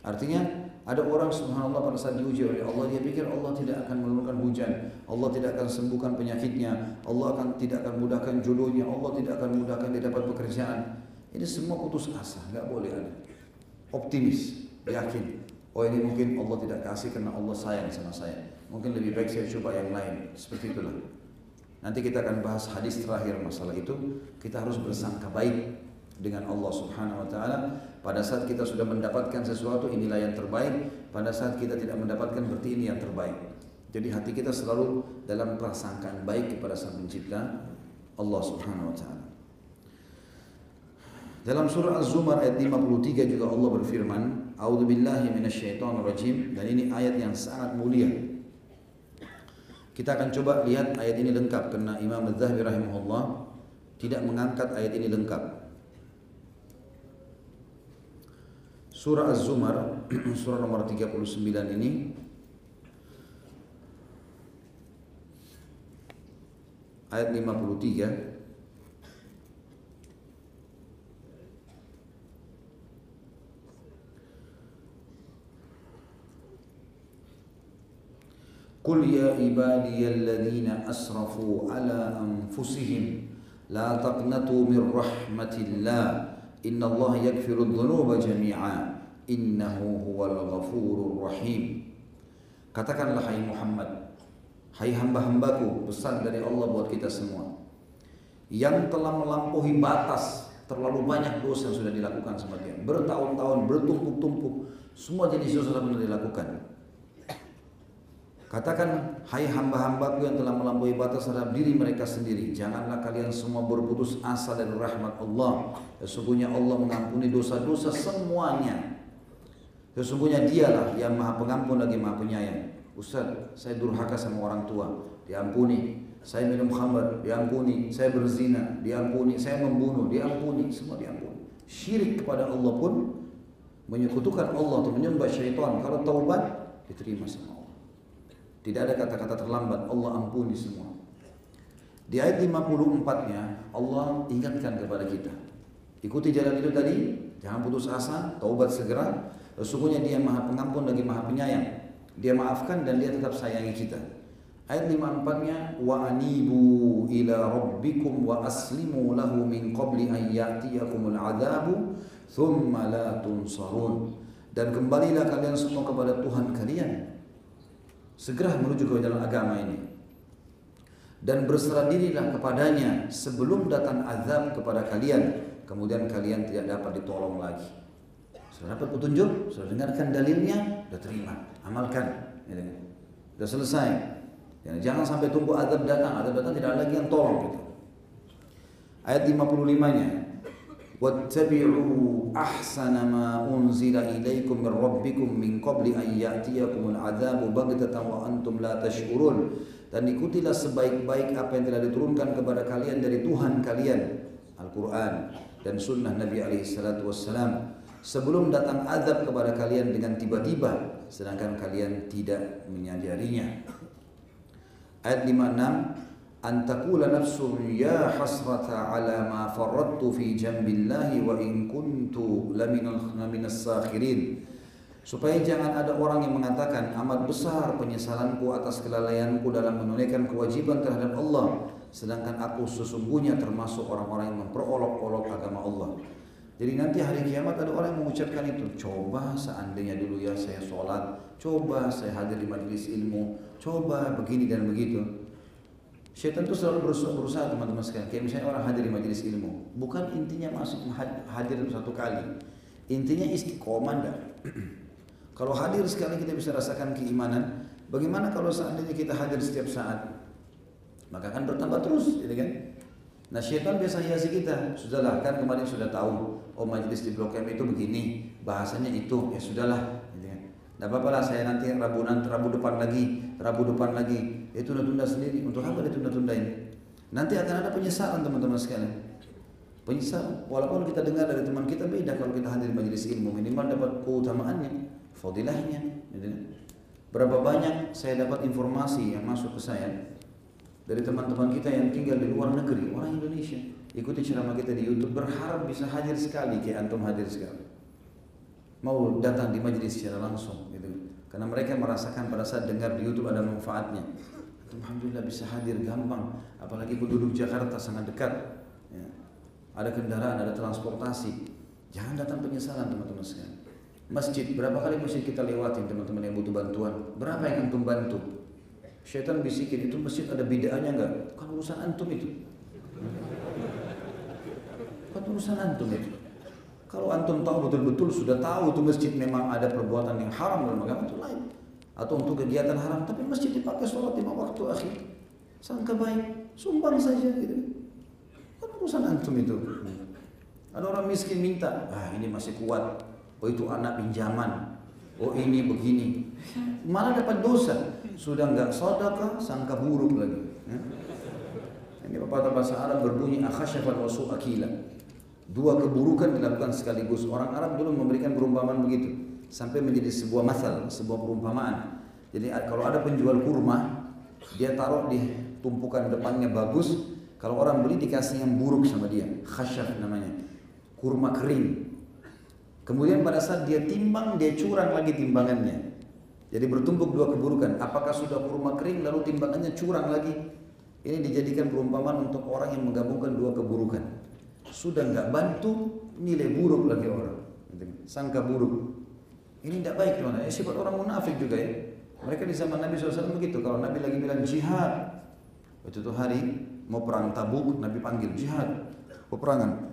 Artinya ada orang subhanallah pada saat diuji oleh Allah dia pikir Allah tidak akan menurunkan hujan, Allah tidak akan sembuhkan penyakitnya, Allah akan tidak akan mudahkan jodohnya, Allah tidak akan mudahkan dia dapat pekerjaan. Ini semua putus asa, nggak boleh ada. Optimis, yakin. Oh ini mungkin Allah tidak kasih karena Allah sayang sama saya. Mungkin lebih baik saya coba yang lain. Seperti itulah. Nanti kita akan bahas hadis terakhir masalah itu. Kita harus bersangka baik dengan Allah Subhanahu wa taala. Pada saat kita sudah mendapatkan sesuatu inilah yang terbaik, pada saat kita tidak mendapatkan berarti ini yang terbaik. Jadi hati kita selalu dalam prasangkaan baik kepada Sang Pencipta Allah Subhanahu wa taala. Dalam surah Az-Zumar ayat 53 juga Allah berfirman, "A'udzu billahi minasyaitonir rajim." Dan ini ayat yang sangat mulia. Kita akan coba lihat ayat ini lengkap karena Imam Az-Zahabi rahimahullah tidak mengangkat ayat ini lengkap. Surah Az-Zumar, (clears throat) surah nomor 39 ini. Ayat 53 قل يا عبادي الذين أسرفوا على أنفسهم لا تقنطوا من رحمة الله إن الله يغفر الذنوب جميعا innahu huwal ghafurur rahim katakanlah hai Muhammad hai hamba-hambaku pesan dari Allah buat kita semua yang telah melampaui batas terlalu banyak dosa yang sudah dilakukan sebagian bertahun-tahun bertumpuk-tumpuk semua jenis dosa sudah dilakukan Katakan, hai hamba-hambaku yang telah melampaui batas terhadap diri mereka sendiri. Janganlah kalian semua berputus asa dari rahmat Allah. Sesungguhnya Allah mengampuni dosa-dosa semuanya. Sesungguhnya dialah yang maha pengampun lagi maha penyayang. Ustaz, saya durhaka sama orang tua. Diampuni. Saya minum khamar, diampuni. Saya berzina, diampuni. Saya membunuh, diampuni. Semua diampuni. Syirik kepada Allah pun menyekutukan Allah atau menyembah syaitan. Kalau taubat, diterima sama Allah. Tidak ada kata-kata terlambat, Allah ampuni semua. Di ayat 54-nya Allah ingatkan kepada kita. Ikuti jalan itu tadi, jangan putus asa, taubat segera. Sesungguhnya dia maha pengampun lagi maha penyayang. Dia maafkan dan dia tetap sayangi kita. Ayat 54-nya wa anibu ila rabbikum wa aslimu lahu min qabli an ya'tiyakumul adabu thumma la tunsarun. Dan kembalilah kalian semua kepada Tuhan kalian segera menuju ke jalan agama ini dan berserah dirilah kepadanya sebelum datang azab kepada kalian kemudian kalian tidak dapat ditolong lagi sudah dapat petunjuk, sudah dengarkan dalilnya, sudah terima, amalkan. Ya, sudah selesai. Ya, jangan sampai tunggu adab datang, adab datang tidak ada lagi yang tolong gitu. Ayat 55-nya. Wattabi'u ahsana ma unzila ilaikum min rabbikum min qabli an ya'tiyakum al-'adzabu baghtatan wa antum la tash'urun. Dan ikutilah sebaik-baik apa yang telah diturunkan kepada kalian dari Tuhan kalian, Al-Qur'an dan sunnah Nabi alaihi salatu wassalam sebelum datang azab kepada kalian dengan tiba-tiba sedangkan kalian tidak menyadarinya. Ayat 56 an taqula nafsun ya hasrata ala ma farrattu fi jambillahi wa in kuntu laminas sakhirin. Supaya jangan ada orang yang mengatakan amat besar penyesalanku atas kelalaianku dalam menunaikan kewajiban terhadap Allah sedangkan aku sesungguhnya termasuk orang-orang yang memperolok-olok agama Allah jadi nanti hari kiamat ada orang yang mengucapkan itu coba seandainya dulu ya saya sholat coba saya hadir di majelis ilmu coba begini dan begitu Syaitan itu selalu berusaha, berusaha teman-teman sekalian. Kayak misalnya orang hadir di majelis ilmu, bukan intinya masuk hadir satu kali. Intinya istiqomah dah. (clears throat) kalau hadir sekali kita bisa rasakan keimanan. Bagaimana kalau seandainya kita hadir setiap saat? Maka akan bertambah terus, gitu kan? Nah syaitan biasa hiasi kita, sudahlah kan kemarin sudah tahu, oh majelis di Blok M itu begini, bahasanya itu, ya sudahlah, gitu kan? Tidak apa-apa lah saya nanti Rabu nanti Rabu depan lagi, Rabu depan lagi, itu tunda-tunda sendiri. Untuk apa ditunda-tunda ini? Nanti akan ada penyesalan teman-teman sekalian. Penyesalan. Walaupun kita dengar dari teman kita beda kalau kita hadir di majelis ilmu. Minimal dapat keutamaannya, fadilahnya. Gitu. Berapa banyak saya dapat informasi yang masuk ke saya dari teman-teman kita yang tinggal di luar negeri, orang Indonesia. Ikuti ceramah kita di YouTube, berharap bisa hadir sekali kayak antum hadir sekali. Mau datang di majelis secara langsung gitu. Karena mereka merasakan pada saat dengar di YouTube ada manfaatnya. Alhamdulillah bisa hadir gampang. Apalagi penduduk Jakarta sangat dekat. Ya. Ada kendaraan, ada transportasi. Jangan datang penyesalan teman-teman sekalian. Masjid, berapa kali masjid kita lewatin teman-teman yang butuh bantuan? Berapa yang antum bantu? Syaitan bisikin itu masjid ada bidaannya enggak? Kan urusan antum itu. Kan urusan antum itu. Kalau antum tahu betul-betul sudah tahu itu masjid memang ada perbuatan yang haram dalam agama itu lain. Atau untuk kegiatan haram tapi masjid dipakai sholat lima waktu akhir sangka baik. Sumbang saja gitu. Kan urusan antum itu. Ada orang miskin minta ah ini masih kuat. Oh itu anak pinjaman. Oh ini begini. Malah dapat dosa sudah nggak sodaka sangka buruk lagi ya. ini pepatah bahasa Arab berbunyi akhasyafat wasu akila Dua keburukan dilakukan sekaligus. Orang Arab dulu memberikan perumpamaan begitu. Sampai menjadi sebuah masal, sebuah perumpamaan. Jadi kalau ada penjual kurma, dia taruh di tumpukan depannya bagus. Kalau orang beli dikasih yang buruk sama dia. Khasyaf namanya. Kurma kering. Kemudian pada saat dia timbang, dia curang lagi timbangannya. Jadi bertumpuk dua keburukan. Apakah sudah kurma kering lalu timbangannya curang lagi? Ini dijadikan perumpamaan untuk orang yang menggabungkan dua keburukan. Sudah nggak bantu nilai buruk lagi orang. Sangka buruk. Ini tidak baik teman ya, sifat orang munafik juga ya. Mereka di zaman Nabi SAW begitu. Kalau Nabi lagi bilang jihad waktu itu hari mau perang tabuk Nabi panggil jihad. Peperangan.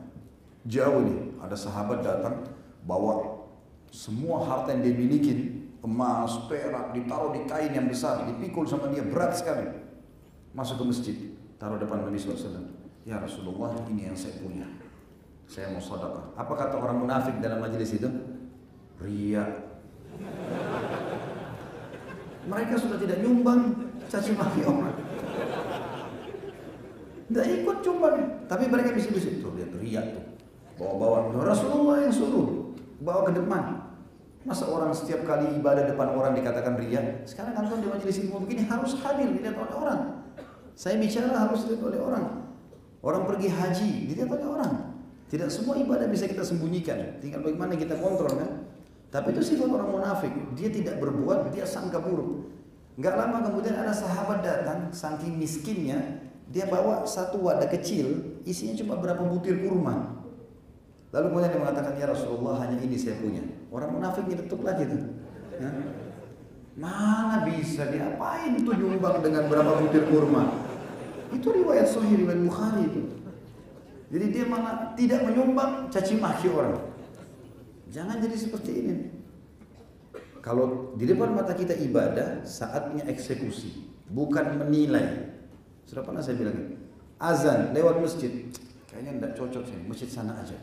Jauh nih ada sahabat datang bawa semua harta yang dia miliki emas, perak, ditaruh di kain yang besar, dipikul sama dia berat sekali. Masuk ke masjid, taruh depan Nabi SAW. Ya Rasulullah ini yang saya punya. Saya mau sedekah. Apa kata orang munafik dalam majelis itu? Ria. Mereka sudah tidak nyumbang caci maki orang. Tidak ikut cumbang, tapi mereka bisa tuh lihat ria tuh. Bawa-bawa Rasulullah yang suruh bawa ke depan. Masa orang setiap kali ibadah depan orang dikatakan ria? Sekarang kan di majelis ilmu begini harus hadir dilihat oleh orang. Saya bicara harus dilihat oleh orang. Orang pergi haji, dilihat oleh orang. Tidak semua ibadah bisa kita sembunyikan. Tinggal bagaimana kita kontrol kan. Tapi itu sifat orang munafik. Dia tidak berbuat, dia sangka buruk. Enggak lama kemudian ada sahabat datang, saking miskinnya, dia bawa satu wadah kecil, isinya cuma berapa butir kurma. Lalu kemudian dia mengatakan, ya Rasulullah hanya ini saya punya. Orang munafik nyetuk lagi tuh. Mana bisa diapain tuh nyumbang dengan berapa butir kurma? Itu riwayat Sahih riwayat Bukhari itu. Jadi dia malah tidak menyumbang caci maki orang. Jangan jadi seperti ini. Kalau di depan mata kita ibadah, saatnya eksekusi, bukan menilai. Sudah pernah saya bilang, azan lewat masjid, kayaknya tidak cocok sih, masjid sana aja.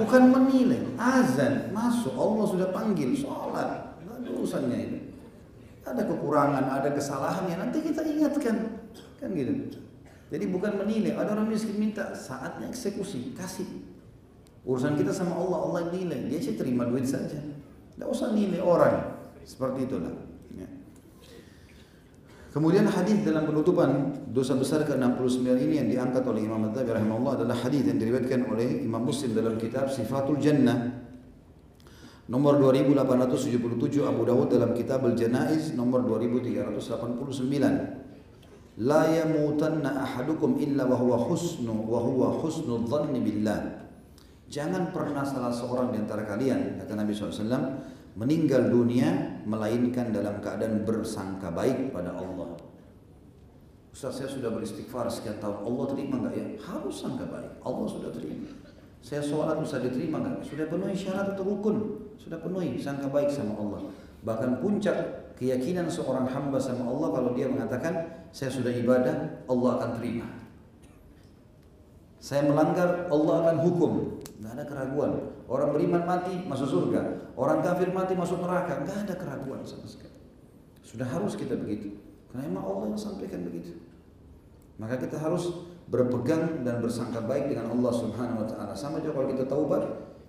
Bukan menilai, azan masuk, Allah sudah panggil, sholat, urusannya ini. Ada kekurangan, ada kesalahannya, nanti kita ingatkan. Kan gitu. Jadi bukan menilai, ada orang miskin minta saatnya eksekusi, kasih. Urusan kita sama Allah, Allah nilai, dia sih terima duit saja. Tidak usah nilai orang, seperti itulah. Kemudian hadis dalam penutupan dosa besar ke-69 ini yang diangkat oleh Imam At-Tabi rahimahullah adalah hadis yang diriwayatkan oleh Imam Muslim dalam kitab Sifatul Jannah nomor 2877 Abu Dawud dalam kitab Al-Janaiz nomor 2389 La yamutanna ahadukum illa wa huwa husnu wa huwa husnul dhanni billah. Jangan pernah salah seorang di antara kalian, kata Nabi SAW, meninggal dunia melainkan dalam keadaan bersangka baik pada Allah. Ustaz saya sudah beristighfar sekian tahun, Allah terima enggak ya? Harus sangka baik, Allah sudah terima. Saya sholat bisa diterima enggak? Sudah penuhi syarat atau rukun, sudah penuhi sangka baik sama Allah. Bahkan puncak keyakinan seorang hamba sama Allah kalau dia mengatakan saya sudah ibadah Allah akan terima saya melanggar Allah akan hukum nggak ada keraguan orang beriman mati masuk surga. Orang kafir mati masuk neraka. Nggak ada keraguan sama sekali. Sudah harus kita begitu. Karena memang Allah yang sampaikan begitu. Maka kita harus berpegang dan bersangka baik dengan Allah Subhanahu wa taala. Sama juga kalau kita taubat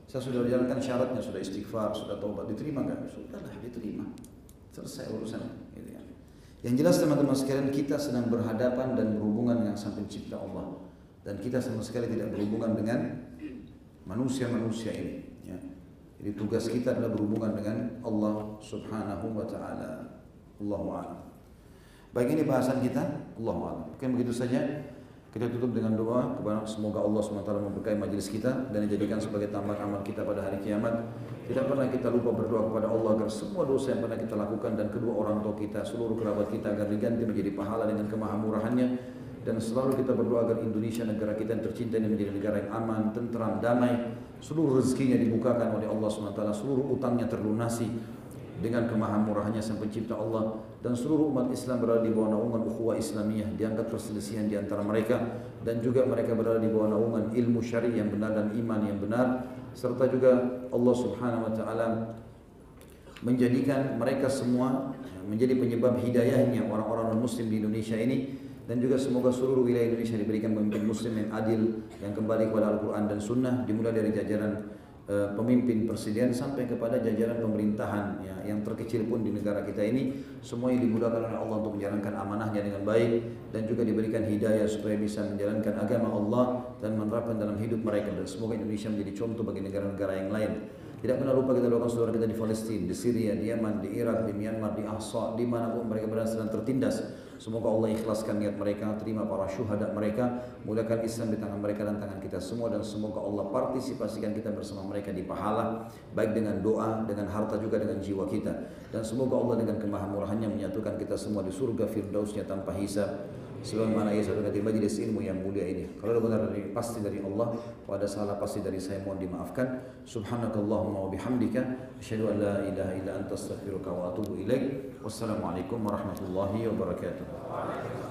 saya sudah jalankan syaratnya sudah istighfar sudah taubat. Diterima nggak? Sudahlah diterima. Selesai urusan. Gitu ya. Yang jelas teman-teman sekalian kita sedang berhadapan dan berhubungan dengan sang pencipta Allah. Dan kita sama sekali tidak berhubungan dengan manusia-manusia ini. Ya. Jadi tugas kita adalah berhubungan dengan Allah subhanahu wa ta'ala. Allahu a'lam. Baik ini bahasan kita. Allahu a'lam. Mungkin begitu saja. Kita tutup dengan doa kepada semoga Allah SWT memberkahi majelis kita dan dijadikan sebagai tambahan amal kita pada hari kiamat. Tidak pernah kita lupa berdoa kepada Allah agar semua dosa yang pernah kita lakukan dan kedua orang tua kita, seluruh kerabat kita agar diganti menjadi pahala dengan kemahamurahannya dan selalu kita berdoa agar Indonesia negara kita yang tercinta ini menjadi negara yang aman, tentram, damai. Seluruh rezekinya dibukakan oleh Allah SWT, seluruh utangnya terlunasi dengan kemahamurahannya sang pencipta Allah. Dan seluruh umat Islam berada di bawah naungan ukhuwah Islamiyah diangkat perselisihan di antara mereka. Dan juga mereka berada di bawah naungan ilmu syari yang benar dan iman yang benar. Serta juga Allah Subhanahu wa taala menjadikan mereka semua menjadi penyebab hidayahnya orang-orang muslim di Indonesia ini dan juga semoga seluruh wilayah Indonesia diberikan pemimpin muslim yang adil yang kembali kepada Al-Quran dan Sunnah dimulai dari jajaran uh, pemimpin presiden sampai kepada jajaran pemerintahan ya, yang terkecil pun di negara kita ini. Semuanya dimudahkan oleh Allah untuk menjalankan amanahnya dengan baik dan juga diberikan hidayah supaya bisa menjalankan agama Allah dan menerapkan dalam hidup mereka. Dan semoga Indonesia menjadi contoh bagi negara-negara yang lain. Tidak pernah lupa kita doakan saudara kita di Palestina, di Syria, di Yaman, di Irak, di Myanmar, di Ahsa, di mana pun mereka berada sedang tertindas. Semoga Allah ikhlaskan niat mereka, terima para syuhada mereka, mudahkan Islam di tangan mereka dan tangan kita semua dan semoga Allah partisipasikan kita bersama mereka di pahala, baik dengan doa, dengan harta juga dengan jiwa kita. Dan semoga Allah dengan kemahamurahannya menyatukan kita semua di surga firdausnya tanpa hisab sebagaimana ia sudah di majlis ilmu yang mulia ini. Kalau ada benar dari pasti dari Allah, kalau ada salah pasti dari saya mohon dimaafkan. Subhanakallahumma wa bihamdika asyhadu an la ilaha illa anta astaghfiruka wa atubu ilaik. Wassalamualaikum warahmatullahi wabarakatuh.